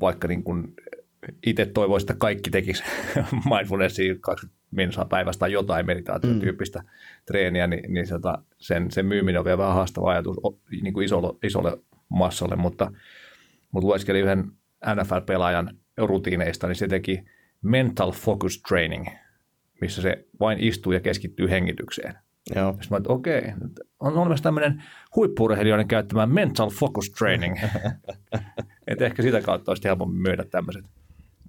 vaikka niin kuin itse toivoisi, että kaikki tekisi mindfulnessia 20 minsaa päivästä tai jotain meditaatiotyyppistä mm. treeniä, niin, niin sota, sen, sen myyminen on vielä vähän haastava ajatus niin kuin isolle, isolle massalle, mutta, mutta lueskelin yhden NFL-pelaajan rutiineista, niin se teki mental focus training, missä se vain istuu ja keskittyy hengitykseen. Joo. Sitten mä että okei, okay, on olemassa tämmöinen huippuurheilijoiden käyttämä mental focus training. että ehkä sitä kautta olisi helpompi myydä tämmöiset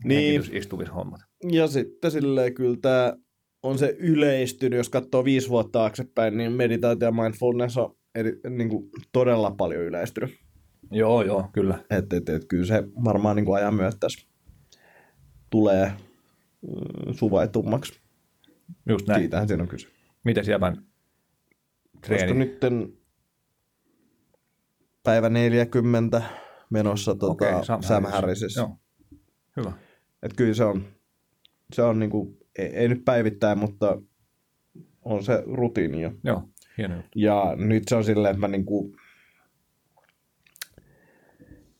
niin. istumishommat. Ja sitten silleen kyllä tämä on se yleistynyt, jos katsoo viisi vuotta taaksepäin, niin meditaatio ja mindfulness on eri, niin kuin todella paljon yleistynyt. Joo, joo, kyllä. Että et, et, kyllä se varmaan niin kuin ajan myötä tässä tulee mm, suvaitummaksi. Just näin. Siitähän siinä on kyse. Miten jäbän treeni? Koska nyt päivä 40, menossa tota, Okei, Sam, Sam Sam Harrisissa. Joo. Hyvä. Et kyllä se on, se on niinku, ei, ei nyt päivittäin, mutta on se rutiini jo. Joo, hieno juttu. Ja nyt se on silleen, että mä niinku,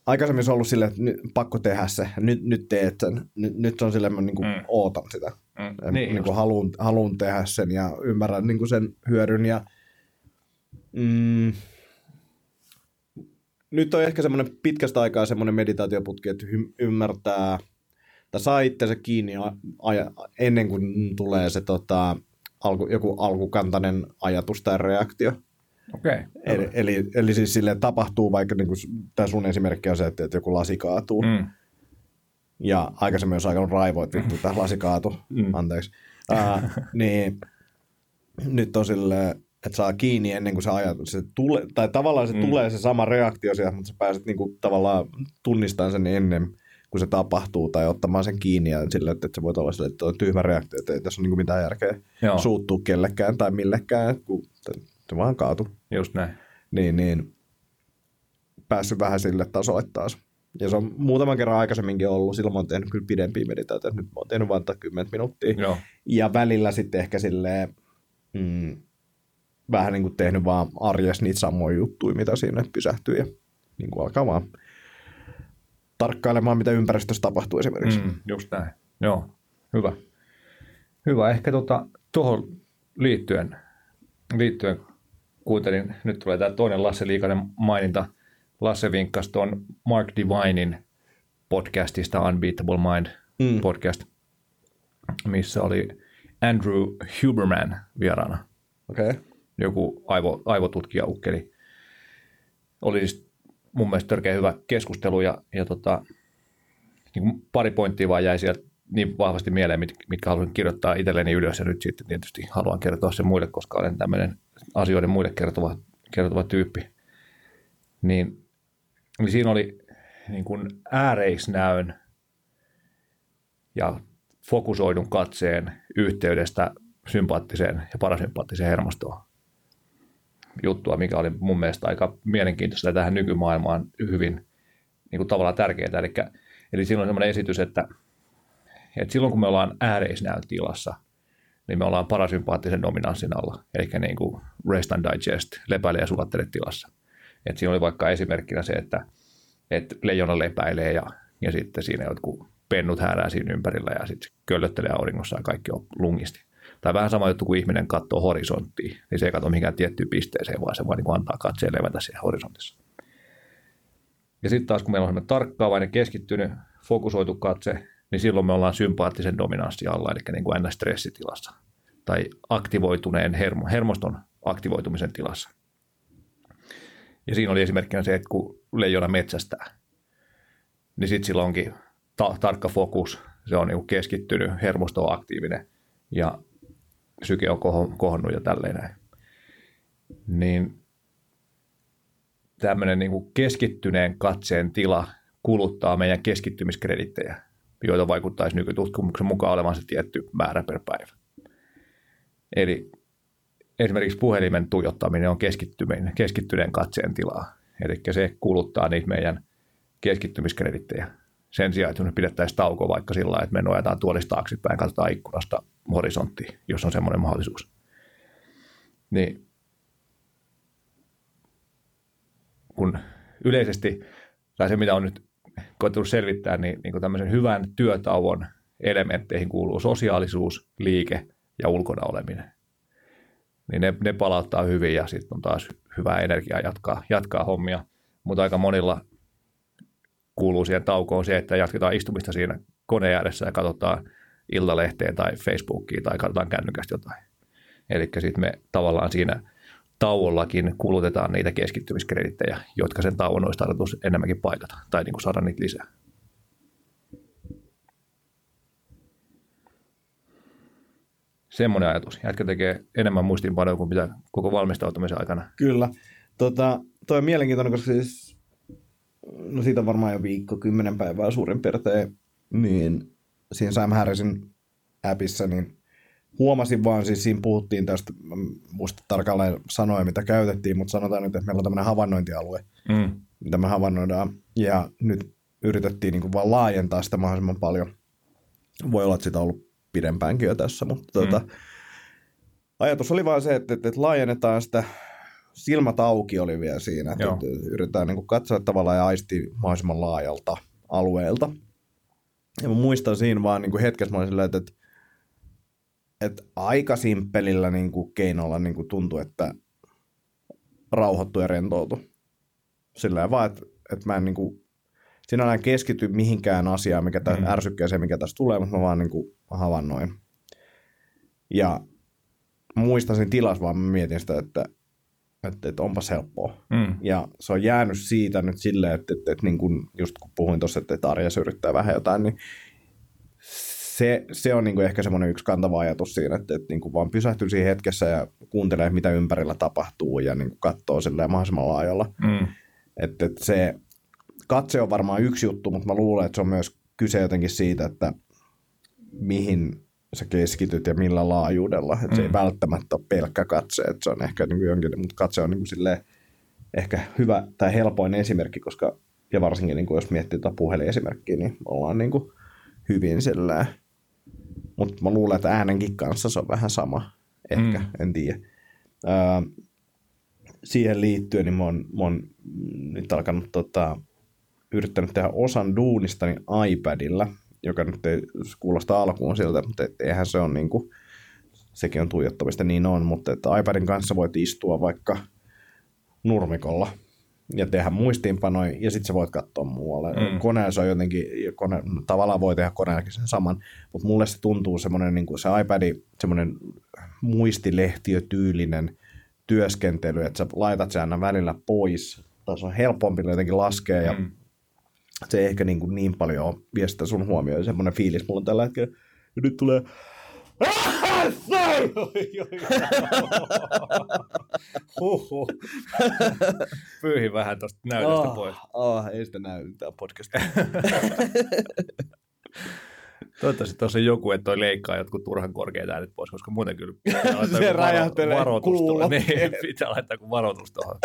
aikaisemmin se on ollut silleen, että nyt, pakko tehdä se, nyt, nyt teet sen. Nyt, nyt se on silleen, että mä niinku Mm. ootan sitä. Mm, Ja niin, niin kuin haluan, haluan tehdä sen ja ymmärrän niin kuin sen hyödyn. Ja, mm, nyt on ehkä semmoinen pitkästä aikaa semmoinen meditaatioputki, että hy- ymmärtää tai saa itsensä kiinni a- ennen kuin tulee se tota, alku, joku alkukantainen ajatus tai reaktio. Okei. Eli, eli, eli siis sille tapahtuu vaikka, niin kuin, tämä sun esimerkki on se, että, että joku lasi kaatuu. Mm. Ja aikaisemmin olisi alkanut raivoa, että vittu, tämä lasi kaatu, Mm. anteeksi. Uh, niin nyt on silleen, että saa kiinni ennen kuin se ajatus, se tule, tai tavallaan se Mm. mm. tulee se sama reaktio sieltä, mutta sä pääset niinku tavallaan tunnistamaan sen ennen kuin se tapahtuu, tai ottamaan sen kiinni ja sille, että, että se voi olla sille, että on tyhmä reaktio, että ei tässä ole niinku mitään järkeä Joo, suuttua kellekään tai millekään, kun se vaan kaatu. just näin. Niin, niin päässyt vähän sille tasolle taas. Ja se on muutaman kerran aikaisemminkin ollut, silloin mä oon tehnyt kyllä pidempiä meditaatioita, nyt mä oon tehnyt vain 10 minuuttia. Joo, Ja välillä sitten ehkä silleen, mm, vähän niin kuin tehnyt vaan arjessa niitä samoja juttuja, mitä siinä pysähtyy ja niin kuin alkaa vaan tarkkailemaan, mitä ympäristössä tapahtuu esimerkiksi. Mm. just näin. Joo, hyvä. Hyvä. Ehkä tuota, tuohon liittyen, liittyen kuuntelin, nyt tulee tämä toinen Lasse Liikanen maininta. Lasse vinkkasi tuon Mark Divinin podcastista Unbeatable Mind Mm. podcast, missä oli Andrew Huberman vieraana. Okei. Okay. joku aivo, aivotutkija ukkeli. Oli siis mun mielestä törkeä hyvä keskustelu ja, ja tota, niin kuin pari pointtia vaan jäi sieltä niin vahvasti mieleen, mit, mitkä haluan kirjoittaa itselleni ylös ja nyt sitten tietysti haluan kertoa sen muille, koska olen tämmöinen asioiden muille kertova, kertova tyyppi. Niin, niin siinä oli niin kuin ääreisnäön ja fokusoidun katseen yhteydestä sympaattiseen ja parasympaattiseen hermostoon juttua, mikä oli mun mielestä aika mielenkiintoista tähän nykymaailmaan hyvin niin kuin tavallaan tärkeää. Eli, eli silloin semmoinen esitys, että, että silloin kun me ollaan ääreisnäön tilassa, niin me ollaan parasympaattisen dominanssin alla, eli niin kuin rest and digest, lepäile ja sulattele tilassa. Et siinä oli vaikka esimerkkinä se, että, että leijona lepäilee ja, ja sitten siinä jotkut pennut häärää siinä ympärillä ja sitten köllöttelee auringossa ja kaikki on lungisti. Tai vähän sama juttu, kun ihminen katsoo horisonttiin, niin se ei katso mihinkään tiettyyn pisteeseen, vaan se vaan niin antaa katseen levätä siellä horisontissa. Ja sitten taas, kun meillä on tarkkaavainen, keskittynyt, fokusoitu katse, niin silloin me ollaan sympaattisen dominanssin alla, eli niin kuin NS-stressitilassa tai aktivoituneen hermo, hermoston aktivoitumisen tilassa. Ja siinä oli esimerkkinä se, että kun leijona metsästää, niin sitten sillä onkin ta- tarkka fokus, se on niin keskittynyt, hermosto on aktiivinen ja syke on koho- kohonnut ja tälleen näin. Niin tämmöinen niin keskittyneen katseen tila kuluttaa meidän keskittymiskredittejä, joita vaikuttaisi nykytutkimuksen mukaan olevan se tietty määrä per päivä. Eli esimerkiksi puhelimen tuijottaminen on keskittyminen, keskittyneen katseen tilaa. Eli se kuluttaa niitä meidän keskittymiskredittejä. Sen sijaan, että me pidettäisiin tauko vaikka sillä että me nojataan tuolista taaksepäin, katsotaan ikkunasta horisonttiin, jos on semmoinen mahdollisuus. Niin kun yleisesti, tai se mitä on nyt koettanut selvittää, niin, niin kuin tämmöisen hyvän työtauon elementteihin kuuluu sosiaalisuus, liike ja ulkona oleminen. Niin ne, ne palauttaa hyvin ja sitten on taas hyvää energiaa jatkaa, jatkaa hommia. Mutta aika monilla kuuluu siihen taukoon se, että jatketaan istumista siinä koneen ääressä ja katsotaan iltalehteen tai Facebookia tai katsotaan kännykästä jotain. Eli sitten me tavallaan siinä tauollakin kulutetaan niitä keskittymiskredittejä, jotka sen tauon olisi tarkoitus enemmänkin paikata tai niin kuin saada niitä lisää. Semmoinen ajatus. Jätkä tekee enemmän muistiinpanoja kuin mitä koko valmistautumisen aikana. Kyllä. Tota, toi on mielenkiintoinen, koska siis, no siitä on varmaan jo viikko, kymmenen päivää suurin piirtein, niin siinä Sam Harrisin appissa, niin huomasin vaan, siis siinä puhuttiin tästä, muista tarkalleen sanoja, mitä käytettiin, mutta sanotaan nyt, että meillä on tämmöinen havainnointialue, Mm. mitä me havainnoidaan ja nyt yritettiin niin kuin vaan laajentaa sitä mahdollisimman paljon. Voi olla, että sitä on ollut pidempäänkin jo tässä, mutta mm. tuota, ajatus oli vaan se, että, että, että laajennetaan sitä silmät auki oli vielä siinä, että, että yritetään niin katsoa tavallaan ja aistia mahdollisimman laajalta alueelta. Ja mä muistan siinä vaan niin hetkessä, mä olin silleen, että, että, että aika simppelillä niin kuin keinolla niin kuin tuntui, että rauhoittu ja rentoutu. Sillä vaan, että, että mä en niin kuin, sinällään keskity mihinkään asiaan, mikä tässä mm. ärsykkeeseen, mikä tässä tulee, mutta mä vaan niin kuin havainnoin. Ja muistan sen tilas, vaan mä mietin sitä, että, että, että onpas helppoa. Mm. Ja se on jäänyt siitä nyt silleen, että, että, että niin kuin just kun puhuin tuossa, että, että arjessa yrittää vähän jotain, niin se, se on niin kuin ehkä semmoinen yksi kantava ajatus siinä, että, että niin kuin vaan pysähtyy siinä hetkessä ja kuuntelee, mitä ympärillä tapahtuu ja niin kuin katsoo silleen mahdollisimman laajalla. Mm. Että, että se katse on varmaan yksi juttu, mutta mä luulen, että se on myös kyse jotenkin siitä, että mihin sä keskityt ja millä laajuudella. Että mm. se ei mm. välttämättä ole pelkkä katse, että se on ehkä niin jonkin, mutta katse on niin kuin ehkä hyvä tai helpoin esimerkki, koska ja varsinkin niin kuin jos miettii tuota puhelinesimerkkiä, niin ollaan niin kuin hyvin silleen. Mutta mä luulen, että äänenkin kanssa se on vähän sama. Ehkä, mm. en tiedä. Öö, siihen liittyen, niin mä oon, mä oon nyt alkanut tota, yrittänyt tehdä osan duunistani iPadilla, joka nyt ei kuulosta alkuun siltä, mutta eihän se on niin kuin, sekin on tuijottamista, niin on, mutta että iPadin kanssa voit istua vaikka nurmikolla ja tehdä muistiinpanoja, ja sitten sä voit katsoa muualle. Mm. Koneessa on jotenkin, kone, tavallaan voi tehdä koneellakin sen saman, mutta mulle se tuntuu semmoinen, niin kuin se iPad, semmoinen muistilehtiötyylinen työskentely, että sä laitat sen aina välillä pois, tai se on helpompi jotenkin laskea, ja mm se ei ehkä niin, kuin niin paljon vie sitä sun huomioon. Semmoinen fiilis mulla on tällä hetkellä. Ja nyt tulee... Huhhuh. Pyyhin vähän tuosta näytöstä oh, pois. Oh, ei sitä näy tämä podcast. Toivottavasti tuossa on joku, että toi leikkaa jotkut turhan korkeat äänet pois, koska muuten kyllä se räjähtelee varoitus niin, pitää laittaa kuin varoitus tuohon.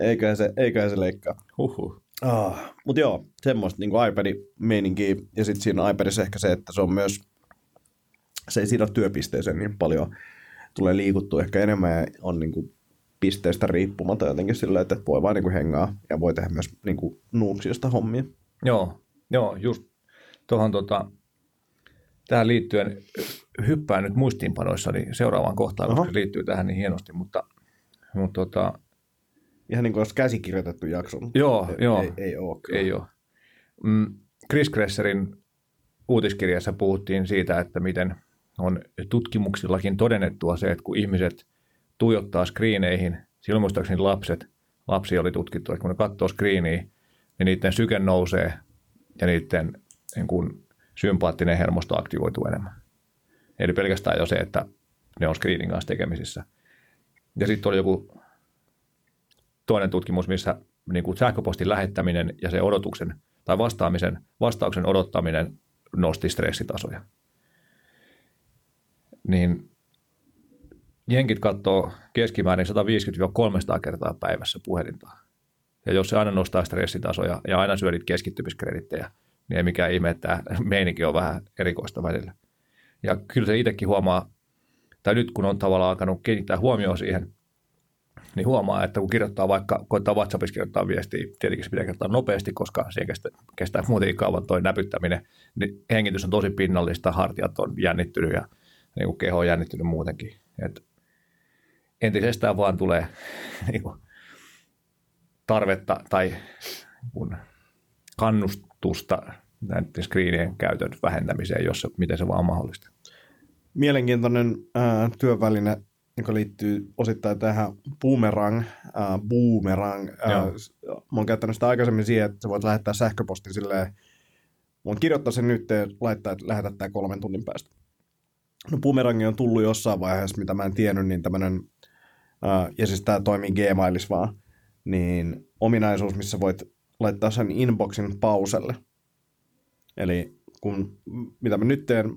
eiköhän, se, eiköhän se leikkaa. Huhhuh. Ah, Mutta joo, semmoista niin iPad-meininkiä. Ja sitten siinä iPadissa ehkä se, että se on myös, se ei sido työpisteeseen niin paljon. Tulee liikuttua ehkä enemmän ja on niin kuin pisteestä riippumatta jotenkin sillä, että voi vaan niin kuin hengaa ja voi tehdä myös niin kuin nuuksiosta hommia. Joo, joo just tuohon tota, tähän liittyen hyppään nyt muistiinpanoissani seuraavaan kohtaan, Oho. koska se liittyy tähän niin hienosti, mutta, mutta tota, Ihan niin kuin olisi käsikirjoitettu jakso. Joo, ei, joo. Ei, ei ole. Kyllä. Ei ole. Mm, Chris Kresserin uutiskirjassa puhuttiin siitä, että miten on tutkimuksillakin todennettua se, että kun ihmiset tuijottaa screeneihin, silloin muistaakseni lapset, lapsi oli tutkittu, että kun ne katsoo screeniä, niin niiden syke nousee ja niiden niin kuin, sympaattinen hermosto aktivoituu enemmän. Eli pelkästään jo se, että ne on screenin kanssa tekemisissä. Ja sitten oli joku toinen tutkimus, missä niin kuin sähköpostin lähettäminen ja se odotuksen tai vastaamisen, vastauksen odottaminen nosti stressitasoja. Niin jenkit katsoo keskimäärin 150-300 kertaa päivässä puhelinta. Ja jos se aina nostaa stressitasoja ja aina syödit keskittymiskredittejä, niin ei mikään ihme, että meininki on vähän erikoista välillä. Ja kyllä se itsekin huomaa, tai nyt kun on tavallaan alkanut kiinnittää huomioon siihen, niin huomaa, että kun kirjoittaa vaikka, koittaa WhatsAppissa kirjoittaa viestiä, tietenkin se pitää kirjoittaa nopeasti, koska siihen kestää, kestää muutenkin kauan tuo näpyttäminen, niin hengitys on tosi pinnallista, hartiat on jännittynyt ja niin kuin keho on jännittynyt muutenkin. Et entisestään vaan tulee niin kuin, tarvetta tai kun kannustusta näiden screenien käytön vähentämiseen, jos se, miten se vaan on mahdollista. Mielenkiintoinen äh, työväline joka liittyy osittain tähän boomerang, äh, boomerang. Äh, mä oon käyttänyt sitä aikaisemmin siihen, että sä voit lähettää sähköpostin silleen, mä voin kirjoittaa sen nyt ja laittaa, että lähetä tämä kolmen tunnin päästä. No boomerangi on tullut jossain vaiheessa, mitä mä en tiennyt, niin tämmönen, äh, ja siis tämä toimii Gmailissa vaan, niin ominaisuus, missä voit laittaa sen inboxin pauselle. Eli kun, mitä mä nyt teen,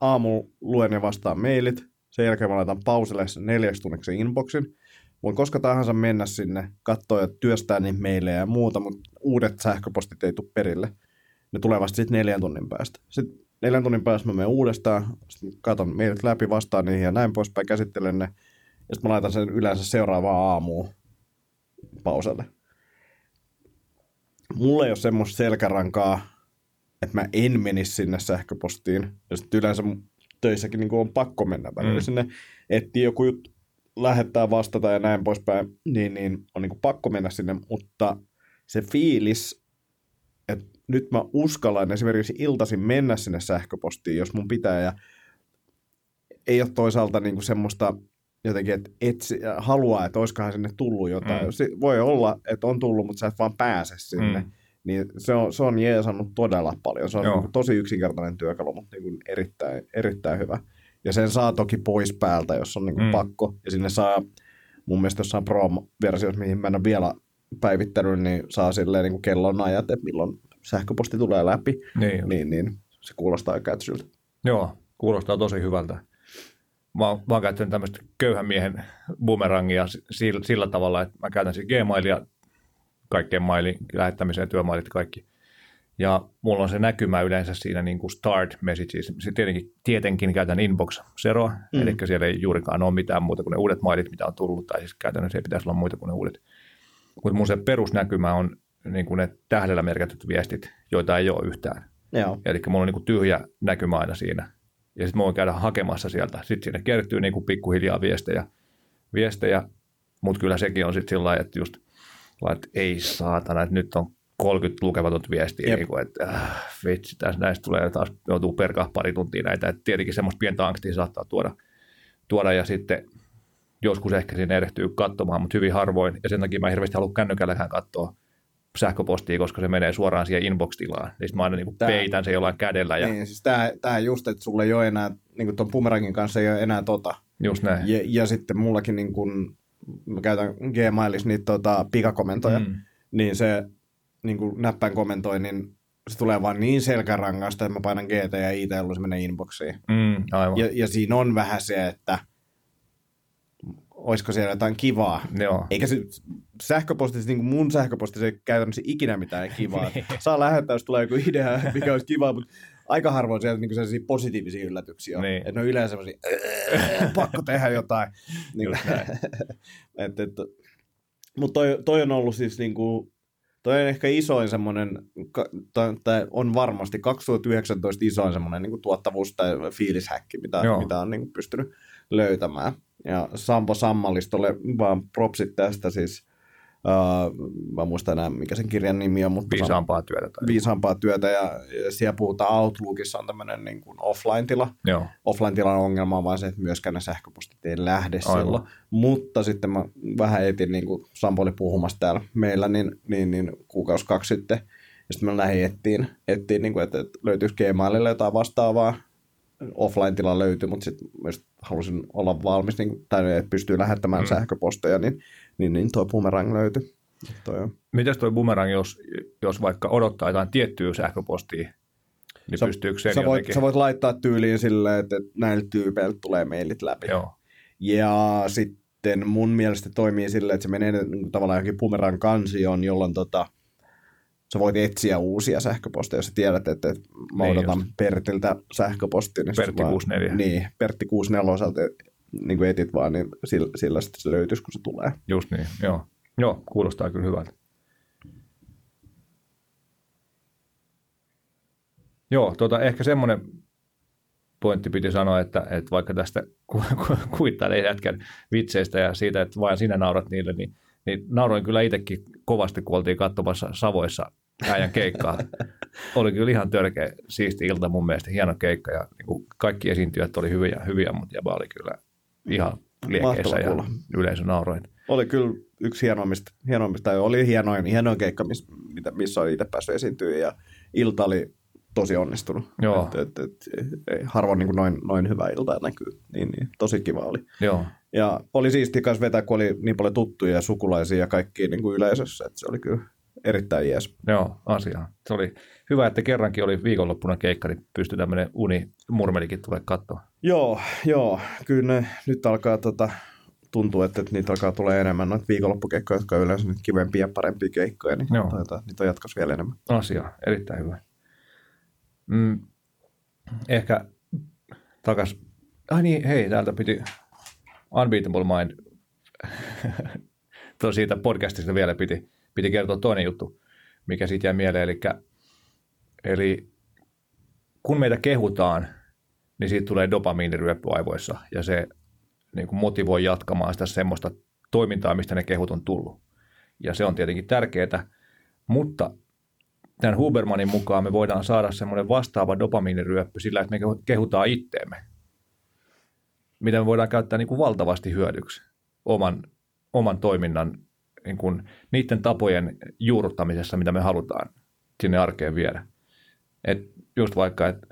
aamu luen ja vastaan mailit, Sen jälkeen mä laitan pauselle neljäksi tunniksi inboxin. Voin koska tahansa mennä sinne, katsoa ja työstää niitä meilejä ja muuta, mutta uudet sähköpostit ei tule perille. Ne tulee vasta sitten neljän tunnin päästä. Sitten neljän tunnin päästä mä menen uudestaan, sitten katon meidät läpi, vastaan niihin ja näin poispäin, käsittelen ne. Ja sitten mä laitan sen yleensä seuraavaan aamuun pauselle. Mulla ei ole semmoista selkärankaa, että mä en menisi sinne sähköpostiin. Ja sitten yleensä töissäkin niin on pakko mennä välillä mm. sinne, etsiä joku juttu, lähettää, vastata ja näin poispäin, niin, niin on niin pakko mennä sinne, mutta se fiilis, että nyt mä uskallan esimerkiksi iltaisin mennä sinne sähköpostiin, jos mun pitää, ja ei ole toisaalta niin kuin semmoista jotenkin, että etsi, haluaa, että olisikohan sinne tullut jotain. Mm. Voi olla, että on tullut, mutta sä et vaan pääse sinne. Mm. Niin se on, se on jeesannut todella paljon. Se on niin tosi yksinkertainen työkalu, mutta niin kuin erittäin, erittäin hyvä. Ja sen saa toki pois päältä, jos on niin kuin mm. pakko. Ja sinne saa, mun mielestä jossain Pro-versiossa, mihin mä en ole vielä päivittänyt, niin saa silleen niin kuin kellon ajat, että milloin sähköposti tulee läpi. Niin, niin, niin se kuulostaa aika ätsyltä. Joo, kuulostaa tosi hyvältä mä oon, mä oon käyttänyt tämmöistä köyhän miehen boomerangia sillä, sillä tavalla, että mä käytän siis Gmailia kaikkeen mailin lähettämiseen, työmailit kaikki. Ja mulla on se näkymä yleensä siinä niin kuin start messages. Se tietenkin, tietenkin käytän inbox seroa, mm. eli siellä ei juurikaan ole mitään muuta kuin ne uudet mailit, mitä on tullut, tai siis käytännössä ei pitäisi olla muita kuin ne uudet. Mutta mun se perusnäkymä on niin kuin ne tähdellä merkityt viestit, joita ei ole yhtään. Joo. Eli mulla on niin kuin tyhjä näkymä aina siinä ja sitten mä voin käydä hakemassa sieltä. Sitten sinne kertyy niin kuin pikkuhiljaa viestejä, viestejä mutta kyllä sekin on sitten sillä lailla, että just että ei saatana, että nyt on 30 lukematonta viestiä, niin kuin, että äh, vitsi, tässä näistä tulee taas, joutuu perkaa pari tuntia näitä, että tietenkin semmoista pientä angstia saattaa tuoda, tuoda ja sitten joskus ehkä sinne erehtyy katsomaan, mutta hyvin harvoin, ja sen takia mä hirveästi haluan kännykälläkään katsoa sähköpostia, koska se menee suoraan siihen inbox-tilaan. Niin mä aina niin peitän se jollain kädellä. Ja... Niin, siis tää, tää just, että sulla ei ole enää, niin kuin tuon bumerangin kanssa ei ole enää tota. Just näin. Ja, ja sitten mullakin niin kuin, mä käytän Gmailis niitä tota, pikakomentoja, mm. niin se niin kuin näppäin kommentoi, niin se tulee vaan niin selkärangasta, että mä painan GT ja IT, jolloin se menee inboxiin. Mm, aivan. Ja, ja siinä on vähän se, että – olisiko siellä jotain kivaa. Joo. Eikä se sähköpostissa, niin kuin mun sähköpostissa ei käytännössä ikinä mitään kivaa. Saa lähettää, jos tulee joku idea, mikä olisi kivaa, mutta aika harvoin sieltä niin sellaisia positiivisia yllätyksiä on. Niin. Että ne on yleensä sellaisia, pakko tehdä jotain. niin, et, et, mutta toi, toi, on ollut siis niin kuin, toi on ehkä isoin semmoinen, tai on varmasti 2019 isoin semmoinen niin tuottavuus- tai fiilishäkki, mitä, mitä on niin kuin pystynyt löytämään. Ja Sampo Sammalistolle vaan propsit tästä siis. Uh, mä muistan enää, mikä sen kirjan nimi on. Mutta viisaampaa työtä. Tai viisaampaa työtä ja, ja siellä puhutaan Outlookissa on tämmöinen niin kuin offline-tila. Joo. Offline-tilan ongelma on vaan se, että myöskään ne sähköpostit ei lähde Aivan. silloin. Mutta sitten mä vähän etin, niin kuin Sampo oli puhumassa täällä meillä, niin, niin, niin kuukausi kaksi sitten. Ja sitten mä lähdin etsiin, etsiin niin kuin, että, että löytyisi Gmailille jotain vastaavaa offline-tila löytyi, mutta sitten halusin olla valmis, niin, tai että pystyy lähettämään mm. sähköposteja, niin, niin, niin tuo Boomerang löytyi. Toi Mites tuo Boomerang, jos, jos vaikka odottaa jotain tiettyä sähköpostia, niin sä, pystyykö sen sä voit, jotenkin... sä voit laittaa tyyliin silleen, että, näille tyypeille tulee mailit läpi. Joo. Ja sitten mun mielestä toimii silleen, että se menee niin tavallaan johonkin Boomerang kansioon, jolloin tota, sä voit etsiä uusia sähköposteja, jos sä tiedät, että, että mä niin odotan just. Pertiltä sähköpostia. Niin Pertti 64. Niin, Pertti 64 osalta niin kuin etit vaan, niin sillä, sillä sitten se löytyisi, kun se tulee. Just niin, joo. Joo, kuulostaa kyllä hyvältä. Joo, tota, ehkä semmoinen pointti piti sanoa, että, että vaikka tästä kuittailee jätkän vitseistä ja siitä, että vain sinä naurat niille, niin, niin nauroin kyllä itsekin kovasti, kun oltiin katsomassa Savoissa äijän keikkaa. oli kyllä ihan törkeä siisti ilta mun mielestä, hieno keikka ja niin kuin kaikki esiintyjät oli hyviä, hyviä mutta Jaba oli kyllä ihan liekeissä ja yleisö nauroin. Oli kyllä yksi hienoimmista, hienoimmista tai oli hienoin, hienoin keikka, miss, missä oli itse päässyt esiintyä ja ilta oli tosi onnistunut. Joo. Et, et, et, ei, harvoin niin kuin noin, noin hyvä ilta näkyy. Niin, niin, tosi kiva oli. Joo. Ja oli siisti myös vetää, kun oli niin paljon tuttuja ja sukulaisia ja kaikki niin kuin yleisössä. Että se oli kyllä erittäin jees. Joo, asia. Se oli hyvä, että kerrankin oli viikonloppuna keikka, niin pystyi tämmöinen unimurmelikin tulee katsoa. Joo, joo. Kyllä ne nyt alkaa tota, tuntuu, että, että niitä alkaa tulee enemmän noita viikonloppukeikkoja, jotka on yleensä nyt kivempiä ja parempia keikkoja, niin Joo. toivotaan, niitä on jatkossa vielä enemmän. Asia, erittäin hyvä. Mm, ehkä takas. Ai niin, hei, täältä piti Unbeatable Mind. Tuo siitä podcastista vielä piti, piti kertoa toinen juttu, mikä siitä jäi mieleen. Eli, eli kun meitä kehutaan, niin siitä tulee dopamiiniryöppy aivoissa ja se niin kuin motivoi jatkamaan sitä semmoista toimintaa, mistä ne kehut on tullut. Ja se on tietenkin tärkeää, mutta tämän Hubermanin mukaan me voidaan saada semmoinen vastaava dopamiiniryöppy sillä, että me kehutaan itteemme, mitä me voidaan käyttää niin kuin valtavasti hyödyksi oman, oman toiminnan niin kuin niiden tapojen juurruttamisessa, mitä me halutaan sinne arkeen viedä. Et just vaikka, että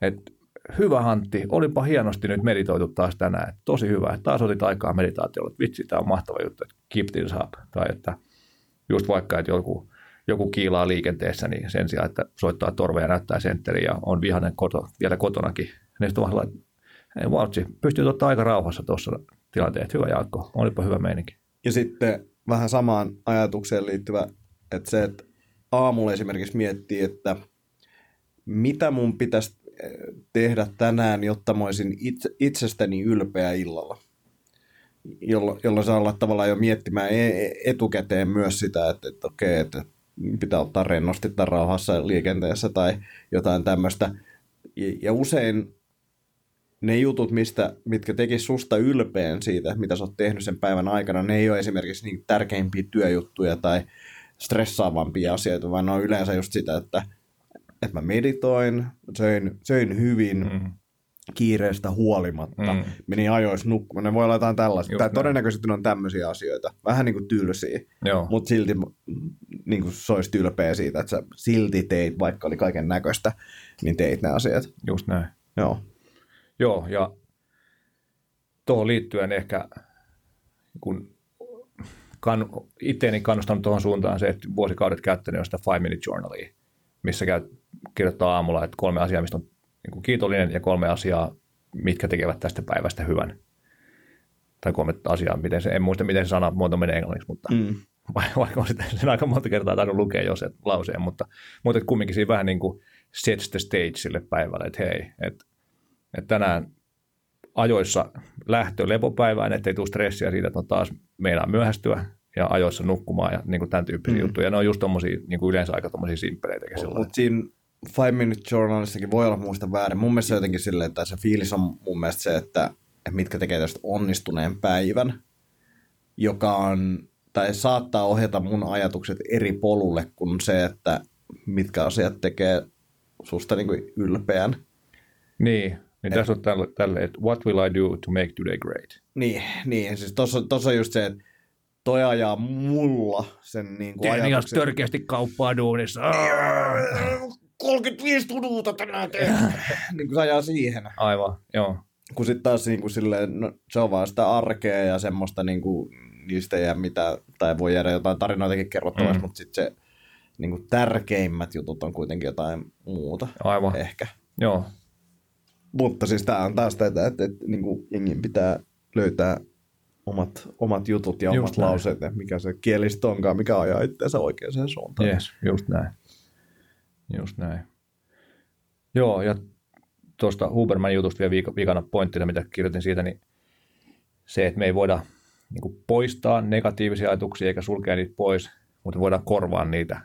et, hyvä Antti, olipa hienosti nyt meditoitu taas tänään. Tosi hyvä, että taas otit aikaa meditaatiolle. Vitsi, tämä on mahtava juttu, että keep this up. Tai että just vaikka, että joku, joku kiilaa liikenteessä, niin sen sijaan, että soittaa torveja ja näyttää sentteriä ja on vihainen koto, vielä kotonakin, niin sitten vaan että ei vautsi, pystyy ottaa aika rauhassa tuossa tilanteessa. Hyvä Jaakko, olipa hyvä meininki. Ja sitten vähän samaan ajatukseen liittyvä, että se, että aamulla esimerkiksi miettii, että mitä mun pitäisi tehdä tänään, jotta mä olisin itse, itsestäni ylpeä illalla. Jollo, jolloin saa olla tavallaan jo miettimään e- etukäteen myös sitä, että, että okei, että pitää ottaa rennosti tai rauhassa liikenteessä tai jotain tämmöistä. Ja, usein ne jutut, mistä, mitkä tekis susta ylpeän siitä, mitä sä oot tehnyt sen päivän aikana, ne ei ole esimerkiksi niin tärkeimpiä työjuttuja tai stressaavampia asioita, vaan ne on yleensä just sitä, että, että mä meditoin, söin, söin hyvin, mm. kiireestä huolimatta, mm. meni ajoissa nukkumaan. Ne voi olla jotain tällaista. Tai todennäköisesti on tämmöisiä asioita. Vähän niin kuin tylsiä, mutta silti niin kuin se olisi tylpeä siitä, että sä silti teit, vaikka oli kaiken näköistä, niin teit ne asiat. Just näin. Joo. Joo, ja tuohon liittyen ehkä kun kan, itteeni kannustanut tuohon suuntaan se, että vuosikaudet käyttänyt on sitä Five Minute Journalia, missä käy, kirjoittaa aamulla, että kolme asiaa, mistä on niin kuin kiitollinen ja kolme asiaa, mitkä tekevät tästä päivästä hyvän. Tai kolme asiaa, miten se, en muista miten se sana muoto menee englanniksi, mutta mm. vaikka on sitä, sen aika monta kertaa tainnut lukea jo se lauseen, mutta, mutta kumminkin siinä vähän niin kuin sets the stage sille päivälle, että hei, että että tänään ajoissa lähtö lepopäivään, ettei tule stressiä siitä, että on taas meinaa myöhästyä ja ajoissa nukkumaan ja niin kuin tämän tyyppisiä mm. juttuja. Ne on just tommosia, niin kuin yleensä aika tommosia simppeleitä. Mutta siinä Five Minute Journalissakin voi olla muista väärin. Mun mielestä se jotenkin silleen, että se fiilis on mun mielestä se, että, että mitkä tekee tästä onnistuneen päivän, joka on, tai saattaa ohjata mun ajatukset eri polulle kuin se, että mitkä asiat tekee susta niin kuin ylpeän. Niin, niin tässä on tälle, tälle, että what will I do to make today great? Niin, niin siis tuossa, on just se, että toi ajaa mulla sen niin kuin ajatuksen. Teen törkeästi kauppaa duunissa. 35 tunuuta tänään niin kuin se ajaa siihen. Aivan, joo. Kun sitten taas niin kuin silleen, no, se on vaan sitä arkea ja semmoista niin kuin, niistä ei jää mitään, tai voi jäädä jotain tarinoitakin kerrottavaksi, mm. mutta sitten se niin kuin tärkeimmät jutut on kuitenkin jotain muuta. Aivan. Ehkä. Joo, mutta siis tämä on taas tätä, että, että niin kuin jengin pitää löytää omat, omat jutut ja just omat näin. lauseet, mikä se kieli sitten onkaan, mikä ajaa itseänsä oikeaan suuntaan. Yes, just näin. Just näin. Joo, ja tuosta Huberman jutusta vielä viik- viikana pointtina, mitä kirjoitin siitä, niin se, että me ei voida niin kuin poistaa negatiivisia ajatuksia eikä sulkea niitä pois, mutta voidaan korvaa niitä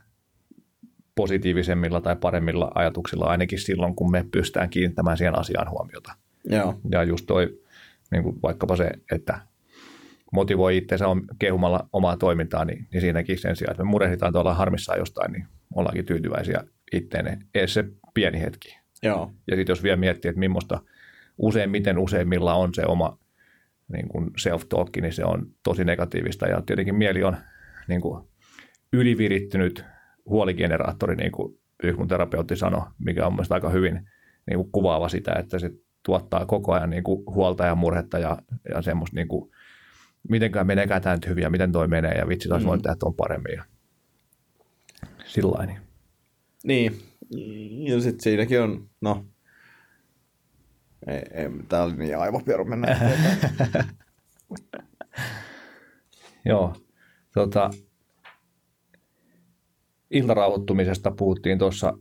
positiivisemmilla tai paremmilla ajatuksilla ainakin silloin, kun me pystytään kiinnittämään siihen asiaan huomiota. Joo. Ja just toi, niin kuin vaikkapa se, että motivoi itseensä kehumalla omaa toimintaa, niin, niin siinäkin sen sijaan, että me murehditaan tuolla harmissaan jostain, niin ollaankin tyytyväisiä itteen edes se pieni hetki. Joo. Ja sitten jos vielä miettii, että millaista useimmiten useimmilla on se oma niin kuin self-talk, niin se on tosi negatiivista ja tietenkin mieli on niin kuin ylivirittynyt huoligeneraattori, niin kuin mun terapeutti sanoi, mikä on mielestäni aika hyvin niin kuin kuvaava sitä, että se tuottaa koko ajan niin kuin huolta ja murhetta ja, ja semmoista, niin kuin, mitenkään meneekään tämä nyt hyvin ja miten toi menee ja vitsi taas mm. voin tehdä tuon paremmin ja sillä Niin, ja sitten siinäkin on, no, Ei, ei, tää oli niin aivopieru mennä. Joo. Tota, iltarauhoittumisesta puhuttiin tuossa.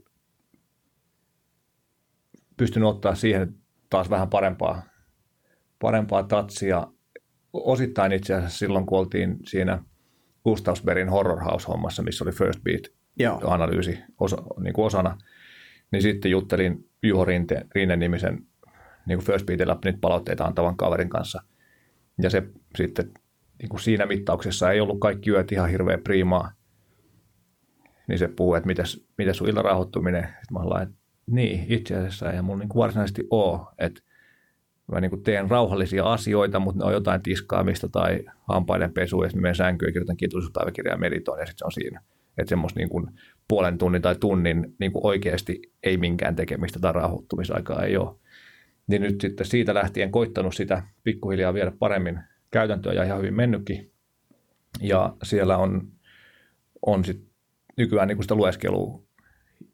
Pystyn ottaa siihen taas vähän parempaa, parempaa tatsia. Osittain itse asiassa silloin, kun oltiin siinä Gustavsbergin Horror House-hommassa, missä oli First Joo. Beat-analyysi osa, niin kuin osana, niin sitten juttelin Juho Rinte, Rinne-nimisen niin kuin First Beatillä niitä palautteita antavan kaverin kanssa. Ja se sitten niin kuin siinä mittauksessa ei ollut kaikki yöt ihan hirveän priimaa. Niin se puhuu, että mitäs, mitäs sun iltarauhoittuminen. Sitten mä olen että niin, itse asiassa ei mulla niin kuin varsinaisesti ole. Että mä niin kuin teen rauhallisia asioita, mutta ne on jotain tiskaamista tai hampaiden pesua, ja sitten menen sänkyyn ja kirjoitan kiitollisuuspäiväkirjaa ja meditoin, ja sitten se on siinä. Että semmoista niin kuin puolen tunnin tai tunnin niin kuin oikeasti ei minkään tekemistä tai rauhoittumisaikaa ei ole. Niin nyt sitten siitä lähtien koittanut sitä pikkuhiljaa viedä paremmin käytäntöön ja ihan hyvin mennytkin. Ja siellä on, on sit nykyään niin kuin sitä lueskelua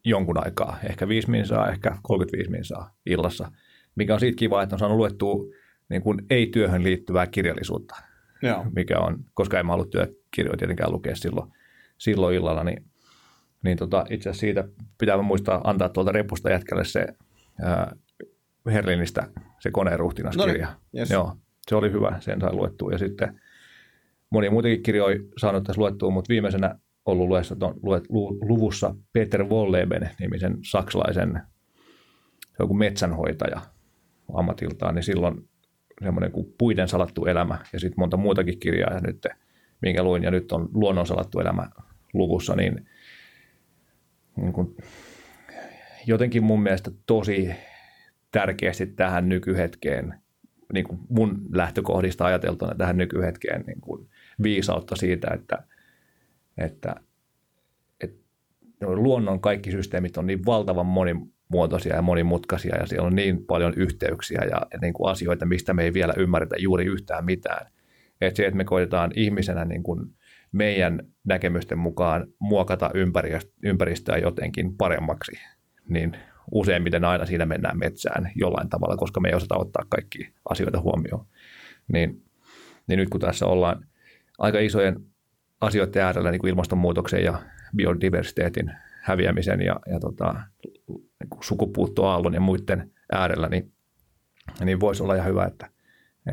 jonkun aikaa, ehkä 5 minsaa, ehkä 35 minsaa illassa, mikä on siitä kiva, että on saanut luettua niin kuin ei-työhön liittyvää kirjallisuutta, Joo. mikä on, koska en mä ollut työkirjoja tietenkään lukea silloin, silloin illalla, niin, niin tota, itse asiassa siitä pitää muistaa antaa tuolta repusta jätkälle se ää, Herlinistä se koneen ruhtinaskirja. Noniin, yes. Joo, se oli hyvä, sen sai luettua. Ja sitten moni muitakin kirjoja saanut tässä luettua, mutta viimeisenä ollut luessa, on luet, lu, luvussa Peter Wolleben nimisen saksalaisen joku metsänhoitaja ammatiltaan, niin silloin semmoinen kuin Puiden salattu elämä ja sitten monta muutakin kirjaa, ja nyt, minkä luin, ja nyt on Luonnon salattu elämä luvussa, niin, niin kuin, jotenkin mun mielestä tosi tärkeästi tähän nykyhetkeen, niin kuin mun lähtökohdista ajateltuna tähän nykyhetkeen niin kuin viisautta siitä, että, että, että luonnon kaikki systeemit on niin valtavan monimuotoisia ja monimutkaisia ja siellä on niin paljon yhteyksiä ja, ja niin kuin asioita, mistä me ei vielä ymmärretä juuri yhtään mitään. Että se, että me koitetaan ihmisenä niin kuin meidän näkemysten mukaan muokata ympäristöä jotenkin paremmaksi, niin useimmiten aina siinä mennään metsään jollain tavalla, koska me ei osata ottaa kaikki asioita huomioon. Niin, niin nyt kun tässä ollaan aika isojen asioiden äärellä, niin kuin ilmastonmuutoksen ja biodiversiteetin häviämisen ja, ja tota, niin sukupuuttoaallon ja muiden äärellä, niin, niin voisi olla ihan hyvä, että,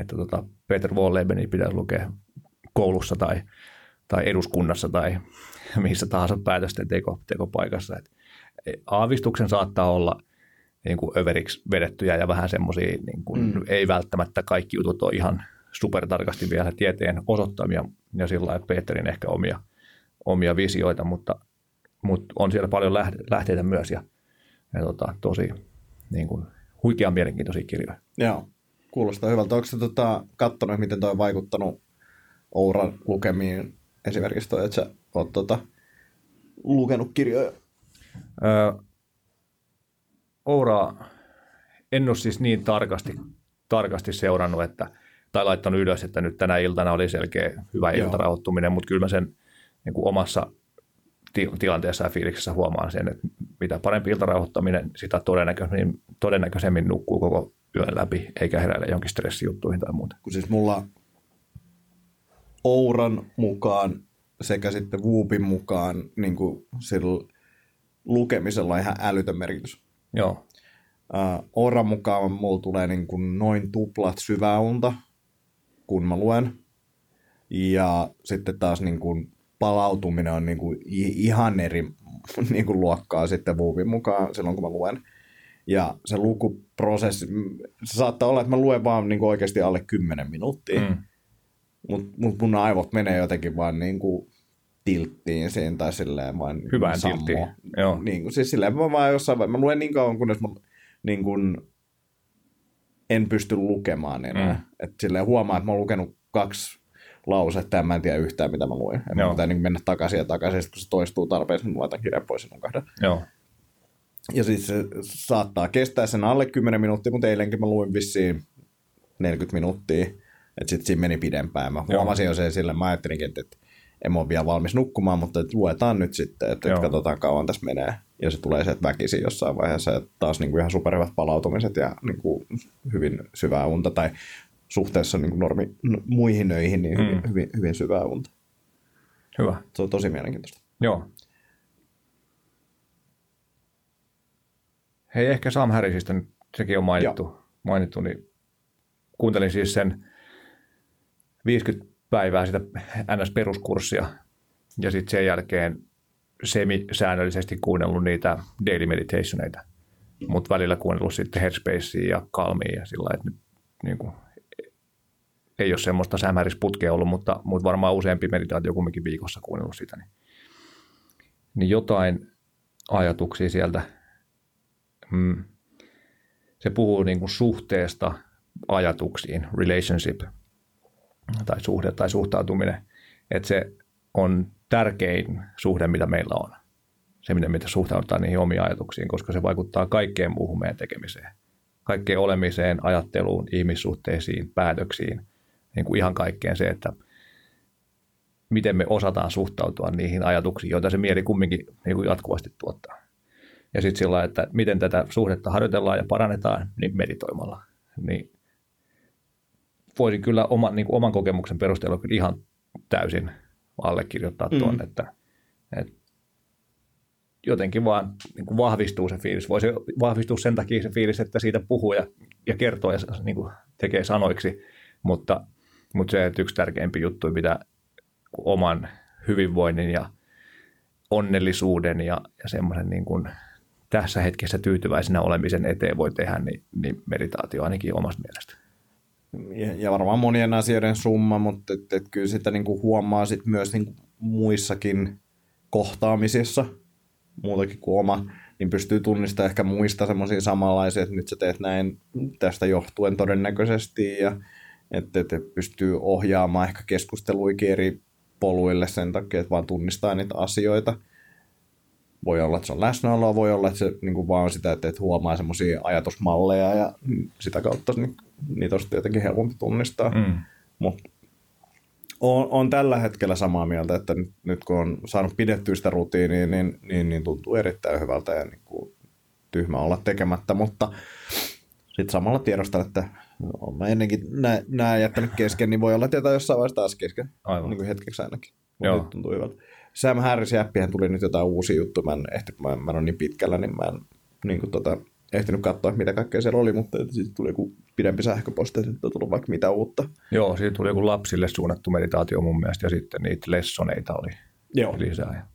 että tota Peter Wollebeni pitäisi lukea koulussa tai, tai eduskunnassa tai missä tahansa päätösten teko, tekopaikassa. Että aavistuksen saattaa olla niin kuin överiksi vedettyjä ja vähän semmoisia, niin kuin, mm. ei välttämättä kaikki jutut ole ihan supertarkasti vielä tieteen osoittamia ja sillä lailla Peterin ehkä omia, omia visioita, mutta, mutta on siellä paljon lähteitä myös ja, ja tota, tosi niin kuin, huikean mielenkiintoisia kirjoja. Joo, kuulostaa hyvältä. Onko tota, katsonut, miten toi on vaikuttanut Ouran lukemiin esimerkiksi toi, että sä oot tota, lukenut kirjoja? Öö, Ouraa en ole siis niin tarkasti, tarkasti seurannut, että, tai laittanut ylös, että nyt tänä iltana oli selkeä hyvä iltarauhoittuminen, mutta kyllä mä sen niin kuin omassa ti- tilanteessa ja fiiliksessä huomaan sen, että mitä parempi iltarauhoittaminen, sitä todennäköisemmin, todennäköisemmin nukkuu koko yön läpi, eikä heräile jonkin stressijuttuihin tai muuta. Kun siis mulla Ouran mukaan sekä sitten Whoopin mukaan niin kuin sillä lukemisella on ihan älytön merkitys. Joo. Uh, Ouran mukaan mulla tulee niin kuin noin tuplat syvää unta, kun mä luen. Ja sitten taas niin kuin palautuminen on niin kuin ihan eri niin kuin luokkaa sitten Whoopin mukaan silloin, kun mä luen. Ja se lukuprosessi, se saattaa olla, että mä luen vaan niin kuin oikeasti alle 10 minuuttia. Mm. Mutta mut mun aivot menee jotenkin vaan niin kuin tilttiin siinä tai silleen vain Hyvään tilttiin, joo. Niin kuin, siis silleen mä vaan jossain vaiheessa, mä luen niin kauan, kunnes mä niin kuin, en pysty lukemaan enää. Mm. Että silleen huomaa, että mä oon lukenut kaksi lausetta ja mä en tiedä yhtään, mitä mä luen. Mä pitää niin mennä takaisin ja takaisin, kun se toistuu tarpeeksi, niin mä laitan kirjan pois silloin kahden. Joo. Ja siis se saattaa kestää sen alle 10 minuuttia, mutta eilenkin mä luin vissiin 40 minuuttia. Että sitten siinä meni pidempään. Mä huomasin Joo. jo sen sille, mä ajattelinkin, että, että en ole vielä valmis nukkumaan, mutta että luetaan nyt sitten, että, että katsotaan kauan tässä menee. Ja se tulee sieltä väkisin jossain vaiheessa, että taas niin kuin ihan superhyvät palautumiset ja niin kuin hyvin syvää unta, tai suhteessa niin kuin normi, muihin öihin, niin hyvin, mm. hyvin, hyvin syvää unta. Hyvä. Se on tosi mielenkiintoista. Joo. Hei, ehkä Sam Harrisista nyt sekin on mainittu, mainittu niin kuuntelin siis sen 50 päivää sitä NS-peruskurssia ja sitten sen jälkeen semi-säännöllisesti kuunnellut niitä daily meditationeita, mutta välillä kuunnellut sitten Headspacea ja Calmia ja sillä että nyt niin kuin, ei ole semmoista sämärisputkea ollut, mutta, mutta varmaan useampi meditaatio kumminkin viikossa kuunnellut sitä. Niin, niin jotain ajatuksia sieltä. Mm. Se puhuu niin kuin suhteesta ajatuksiin, relationship tai suhde tai suhtautuminen, että se on tärkein suhde, mitä meillä on. Se, miten me suhtaudutaan niihin omiin ajatuksiin, koska se vaikuttaa kaikkeen muuhun meidän tekemiseen. Kaikkeen olemiseen, ajatteluun, ihmissuhteisiin, päätöksiin, niin kuin ihan kaikkeen se, että miten me osataan suhtautua niihin ajatuksiin, joita se mieli kumminkin niin kuin jatkuvasti tuottaa. Ja sitten sillä että miten tätä suhdetta harjoitellaan ja parannetaan, niin meditoimalla. Niin voisin kyllä oman, niin kuin oman kokemuksen perusteella kyllä ihan täysin allekirjoittaa tuon, mm. että, että jotenkin vaan niin kuin vahvistuu se fiilis. Voisi vahvistua sen takia se fiilis, että siitä puhuu ja, ja kertoo ja niin kuin tekee sanoiksi, mutta, mutta se, että yksi tärkeimpi juttu, mitä oman hyvinvoinnin ja onnellisuuden ja, ja semmoisen niin kuin tässä hetkessä tyytyväisenä olemisen eteen voi tehdä, niin, niin meditaatio ainakin omasta mielestä ja, varmaan monien asioiden summa, mutta et, et kyllä sitä niin kuin huomaa sit myös niin kuin muissakin kohtaamisissa, muutakin kuin oma, niin pystyy tunnistamaan ehkä muista semmoisia samanlaisia, että nyt sä teet näin tästä johtuen todennäköisesti, ja että, että pystyy ohjaamaan ehkä keskusteluikin eri poluille sen takia, että vaan tunnistaa niitä asioita. Voi olla, että se on läsnäoloa, voi olla, että se niin kuin vaan sitä, että, että huomaa semmoisia ajatusmalleja ja sitä kautta niin niitä on jotenkin helpompi tunnistaa. Mm. Mutta on, on tällä hetkellä samaa mieltä, että nyt, nyt kun on saanut pidettyä sitä rutiinia, niin, niin, niin tuntuu erittäin hyvältä ja niin kuin tyhmä olla tekemättä, mutta sitten samalla tiedostan, että on mä ennenkin nämä jättänyt kesken, niin voi olla, että jossain vaiheessa taas kesken, Aivan. niin kuin hetkeksi ainakin. Mutta nyt tuntuu hyvältä. Sam Harris jäppihän tuli nyt jotain uusia juttuja, mä en ehti, mä, mä en ole niin pitkällä, niin mä en niin kuin tota, ehtinyt katsoa, mitä kaikkea siellä oli, mutta sitten tuli joku pidempi sähköposti, että on tullut vaikka mitä uutta. Joo, siitä tuli joku lapsille suunnattu meditaatio mun mielestä, ja sitten niitä lessoneita oli Joo. lisää.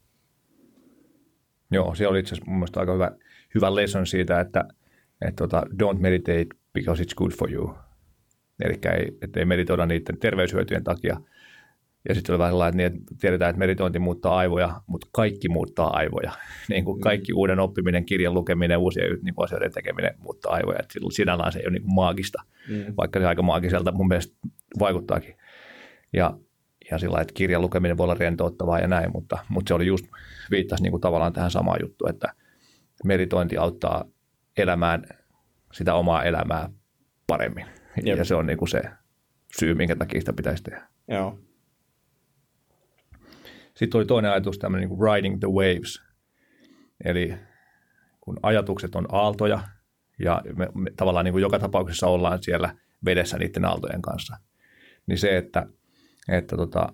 Joo, siellä oli itse asiassa mun mielestä aika hyvä, hyvä lesson siitä, että, että tota, don't meditate because it's good for you. Eli ei, että ei meditoida niiden terveyshyötyjen takia – ja sitten oli vähän sellainen, että, niin, että tiedetään, että meditointi muuttaa aivoja, mutta kaikki muuttaa aivoja. niin kuin kaikki mm. uuden oppiminen, kirjan lukeminen, uusien niin kuin asioiden tekeminen muuttaa aivoja. Että sinällään se ei ole niin kuin maagista, mm. vaikka se aika maagiselta mun mielestä vaikuttaakin. Ja, ja sillä että kirjan lukeminen voi olla rentouttavaa ja näin, mutta, mutta se oli just, viittasi niin kuin tavallaan tähän samaan juttuun, että meditointi auttaa elämään sitä omaa elämää paremmin. Jep. Ja se on niin kuin se syy, minkä takia sitä pitäisi tehdä. Joo. Sitten oli toinen ajatus, tämmöinen niin kuin riding the waves. Eli kun ajatukset on aaltoja ja me, me tavallaan niin kuin joka tapauksessa ollaan siellä vedessä niiden aaltojen kanssa, niin se, että, että tota,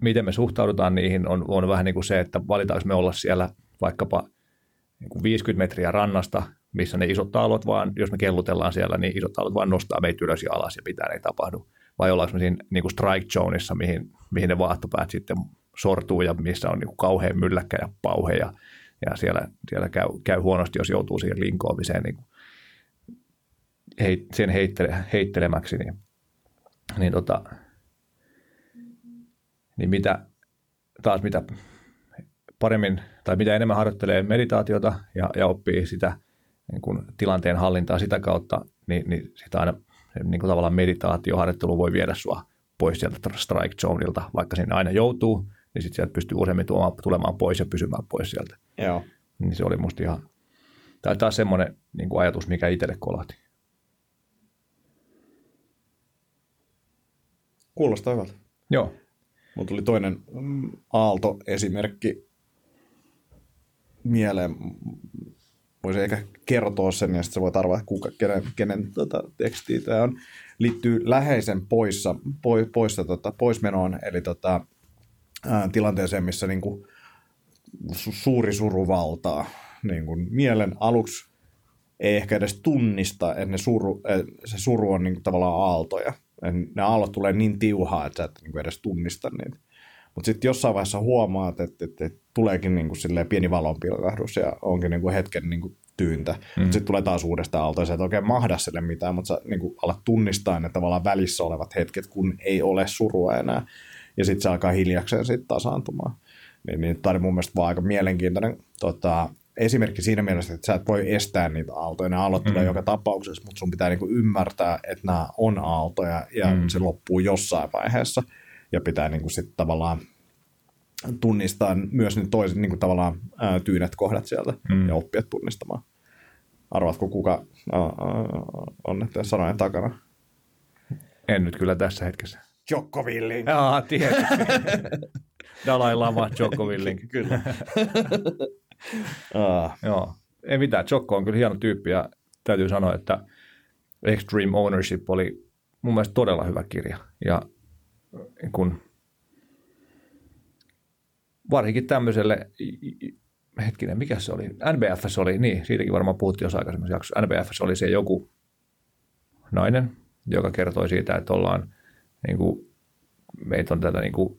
miten me suhtaudutaan niihin on, on vähän niin kuin se, että valitaanko me olla siellä vaikkapa niin kuin 50 metriä rannasta, missä ne isot aallot vaan, jos me kellutellaan siellä, niin isot aallot vaan nostaa meitä ylös ja alas ja mitään ei tapahdu vai ollaanko me siinä niin kuin strike zoneissa, mihin, mihin ne vaahtopäät sitten sortuu ja missä on niin kuin kauhean mylläkkä ja pauhe ja, ja siellä, siellä käy, käy, huonosti, jos joutuu siihen linkoomiseen niin heit, sen heittele, heittelemäksi, niin, niin, tota, niin mitä, taas mitä paremmin tai mitä enemmän harjoittelee meditaatiota ja, ja oppii sitä niin kuin tilanteen hallintaa sitä kautta, niin, niin sitä aina niin kuin tavallaan meditaatioharjoittelu voi viedä sua pois sieltä strike zoneilta, vaikka sinne aina joutuu, niin sitten sieltä pystyy useammin tuomaan, tulemaan pois ja pysymään pois sieltä. Joo. Niin se oli musta ihan, tai taas semmoinen niin kuin ajatus, mikä itselle kolahti. Kuulostaa hyvältä. Joo. Mulla tuli toinen mm, Aalto-esimerkki mieleen. Voisi ehkä kertoa sen, ja sitten sä voit arvata, kuka, kenen, kenen tota, tekstiä tämä on. Liittyy läheisen poissa, po, poissa, tota, poismenoon, eli tota, ää, tilanteeseen, missä niin kuin, su, suuri suru valtaa. Niin kuin, mielen aluksi ei ehkä edes tunnista, että ne suru, se suru on niin kuin, tavallaan aaltoja. Ne aallot tulee niin tiuhaa, että sä et niin kuin, edes tunnista niitä. Mutta sitten jossain vaiheessa huomaat, että, että, että tuleekin niin kuin pieni valonpilkahdus ja onkin niin kuin hetken niin kuin tyyntä. Mm. Sitten tulee taas uudestaan aalto ja sä et oikein mahda sille mitään, mutta sä niin kuin alat tunnistaa ne tavallaan välissä olevat hetket, kun ei ole surua enää. Ja sitten se alkaa hiljakseen sitten tasaantumaan. Niin, niin tämä oli mun mielestä vaan aika mielenkiintoinen tota, esimerkki siinä mielessä, että sä et voi estää niitä aaltoja. Ne aallot mm. tulee joka tapauksessa, mutta sun pitää niinku ymmärtää, että nämä on aaltoja ja mm. se loppuu jossain vaiheessa ja pitää niin kuin sit tavallaan tunnistaa myös ne toiset niin kuin tavallaan ää, tyynet kohdat sieltä mm. ja oppia tunnistamaan. Arvaatko, kuka ää, on näiden sanojen takana? En nyt kyllä tässä hetkessä. Jokko Willing. Jaa, tietysti. Dalai Lama, Jokko Willing. kyllä. ah. Joo. Ei mitään, Jokko on kyllä hieno tyyppi ja täytyy sanoa, että Extreme Ownership oli mun mielestä todella hyvä kirja. Ja kun varsinkin tämmöiselle, hetkinen, mikä se oli? NBFS oli, niin, siitäkin varmaan puhuttiin jossain aikaisemmassa jaksossa. NBFS oli se joku nainen, joka kertoi siitä, että ollaan, niin kuin, meitä on tätä niin kuin,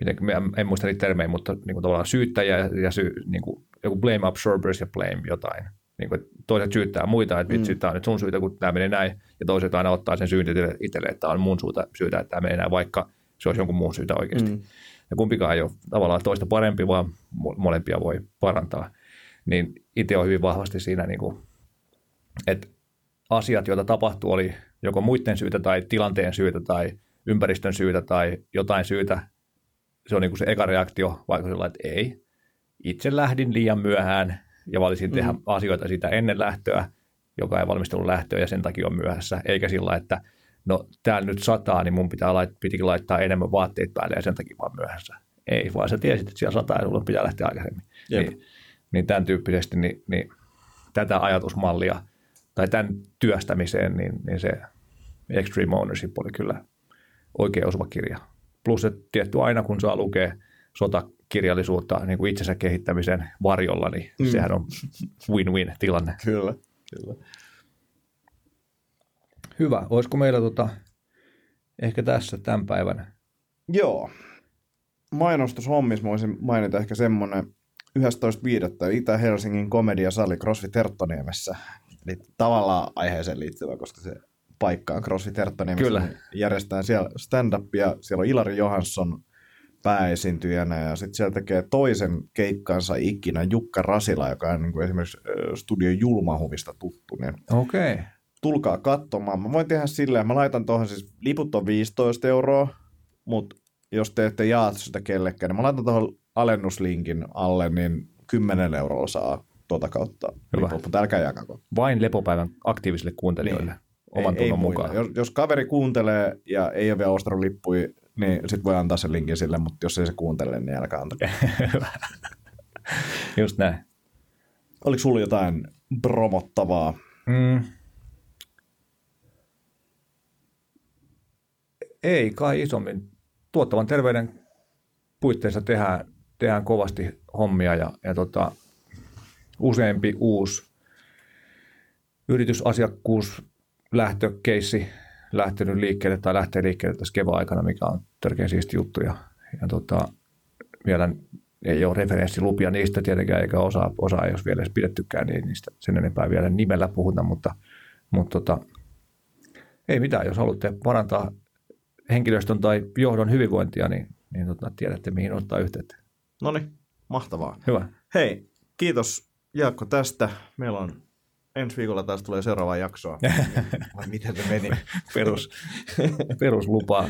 miten, en muista niitä termejä, mutta niin kuin tavallaan syyttäjä ja sy, niin kuin, joku blame absorbers ja blame jotain. Niin kuin, toiset syyttää muita, että vitsi, mm. tämä on nyt sun syytä, kun tämä menee näin, ja toiset aina ottaa sen syyn itselle, että tämä on mun syytä, syytä, että tämä menee näin, vaikka se olisi jonkun muun syytä oikeasti. Mm. Ja kumpikaan ei ole tavallaan toista parempi, vaan molempia voi parantaa. Niin itse on hyvin vahvasti siinä, niin kuin, että asiat, joita tapahtuu, oli joko muiden syytä tai tilanteen syytä tai ympäristön syytä tai jotain syytä. Se on niin kuin se eka reaktio, vaikka sillä että ei. Itse lähdin liian myöhään ja valitsin tehdä mm. asioita sitä ennen lähtöä, joka ei valmistelun lähtöä ja sen takia on myöhässä. Eikä sillä, että no täällä nyt sataa, niin mun pitää lait, pitikin laittaa enemmän vaatteet päälle ja sen takia vaan myöhässä. Ei, vaan sä tiesit, että siellä sataa ja sulla pitää lähteä aikaisemmin. Niin, niin tämän tyyppisesti niin, niin tätä ajatusmallia tai tämän työstämiseen, niin, niin se Extreme Ownership oli kyllä oikein osuva kirja. Plus, että tietty aina kun saa lukea sotakirjallisuutta niin kuin itsensä kehittämisen varjolla, niin mm. sehän on win-win tilanne. Kyllä, kyllä. Hyvä. Olisiko meillä tota, ehkä tässä tämän päivän? Joo. Mainostushommissa voisin mainita ehkä semmoinen 11.5. Itä-Helsingin komediasali CrossFit Herttoniemessä. Eli tavallaan aiheeseen liittyvä, koska se paikka on CrossFit Herttoniemessä. Kyllä. Järjestetään siellä stand-upia. Siellä on Ilari Johansson pääesiintyjänä ja sitten siellä tekee toisen keikkansa ikinä Jukka Rasila, joka on niin kuin esimerkiksi Studio Julmahuvista tuttu. Niin Okei. Okay tulkaa katsomaan. Mä voin tehdä silleen, mä laitan tuohon siis, liput on 15 euroa, mutta jos te ette jaa sitä kellekään, niin mä laitan tuohon alennuslinkin alle, niin 10 euroa saa tuota kautta Hyvä. liput, mutta älkää jakako. Vain lepopäivän aktiivisille kuuntelijoille. Niin. Oman ei, ei mukaan. Jos, jos kaveri kuuntelee ja ei ole vielä ostanut lippuja, niin sitten voi antaa sen linkin sille, mutta jos ei se kuuntele, niin älkää antaa. Just näin. Oliko sulla jotain promottavaa? Mm. Ei kai isommin. Tuottavan terveyden puitteissa tehdään, tehdään kovasti hommia ja, ja tota, useampi uusi yritysasiakkuus lähtökeissi lähtenyt liikkeelle tai lähtee liikkeelle tässä kevään aikana, mikä on tärkeä siisti juttu. Ja, ja tota, vielä ei ole referenssilupia niistä tietenkään, eikä osa, osa ei ole vielä edes pidettykään, niin niistä sen enempää vielä nimellä puhuta, mutta, mutta tota, ei mitään, jos haluatte parantaa henkilöstön tai johdon hyvinvointia, niin, niin tota, tiedätte, mihin ottaa yhteyttä. No niin, mahtavaa. Hyvä. Hei, kiitos Jaakko tästä. Meillä on ensi viikolla taas tulee seuraava jaksoa. Vai miten se meni? Perus, peruslupa.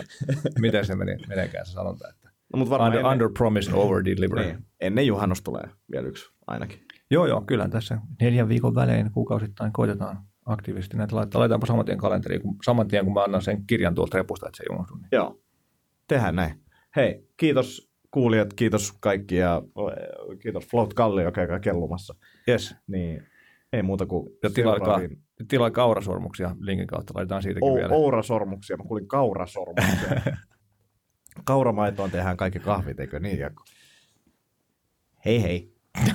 Miten se meni, meneekään se sanonta? Että no, mutta under, ennen, under promise, over deliver. Niin, ennen juhannus tulee vielä yksi ainakin. Joo, joo, kyllä tässä neljän viikon välein kuukausittain koitetaan aktiivisesti näitä laittaa. Laitetaanpa saman tien kalenteriin, kun, saman tien kun mä annan sen kirjan tuolta repusta, että se ei unohdu. Niin. Joo. tehdään näin. Hei, kiitos kuulijat, kiitos kaikki ja kiitos Float Kalli, joka käy kellumassa. Yes. Niin, ei muuta kuin Ja tilaikaa, seuraaviin- tilaa kaurasormuksia linkin kautta, laitetaan siitäkin O- vielä. Ourasormuksia, mä kuulin kaurasormuksia. Kauramaitoon tehdään kaikki kahvit, eikö niin? Jaakko? Hei hei.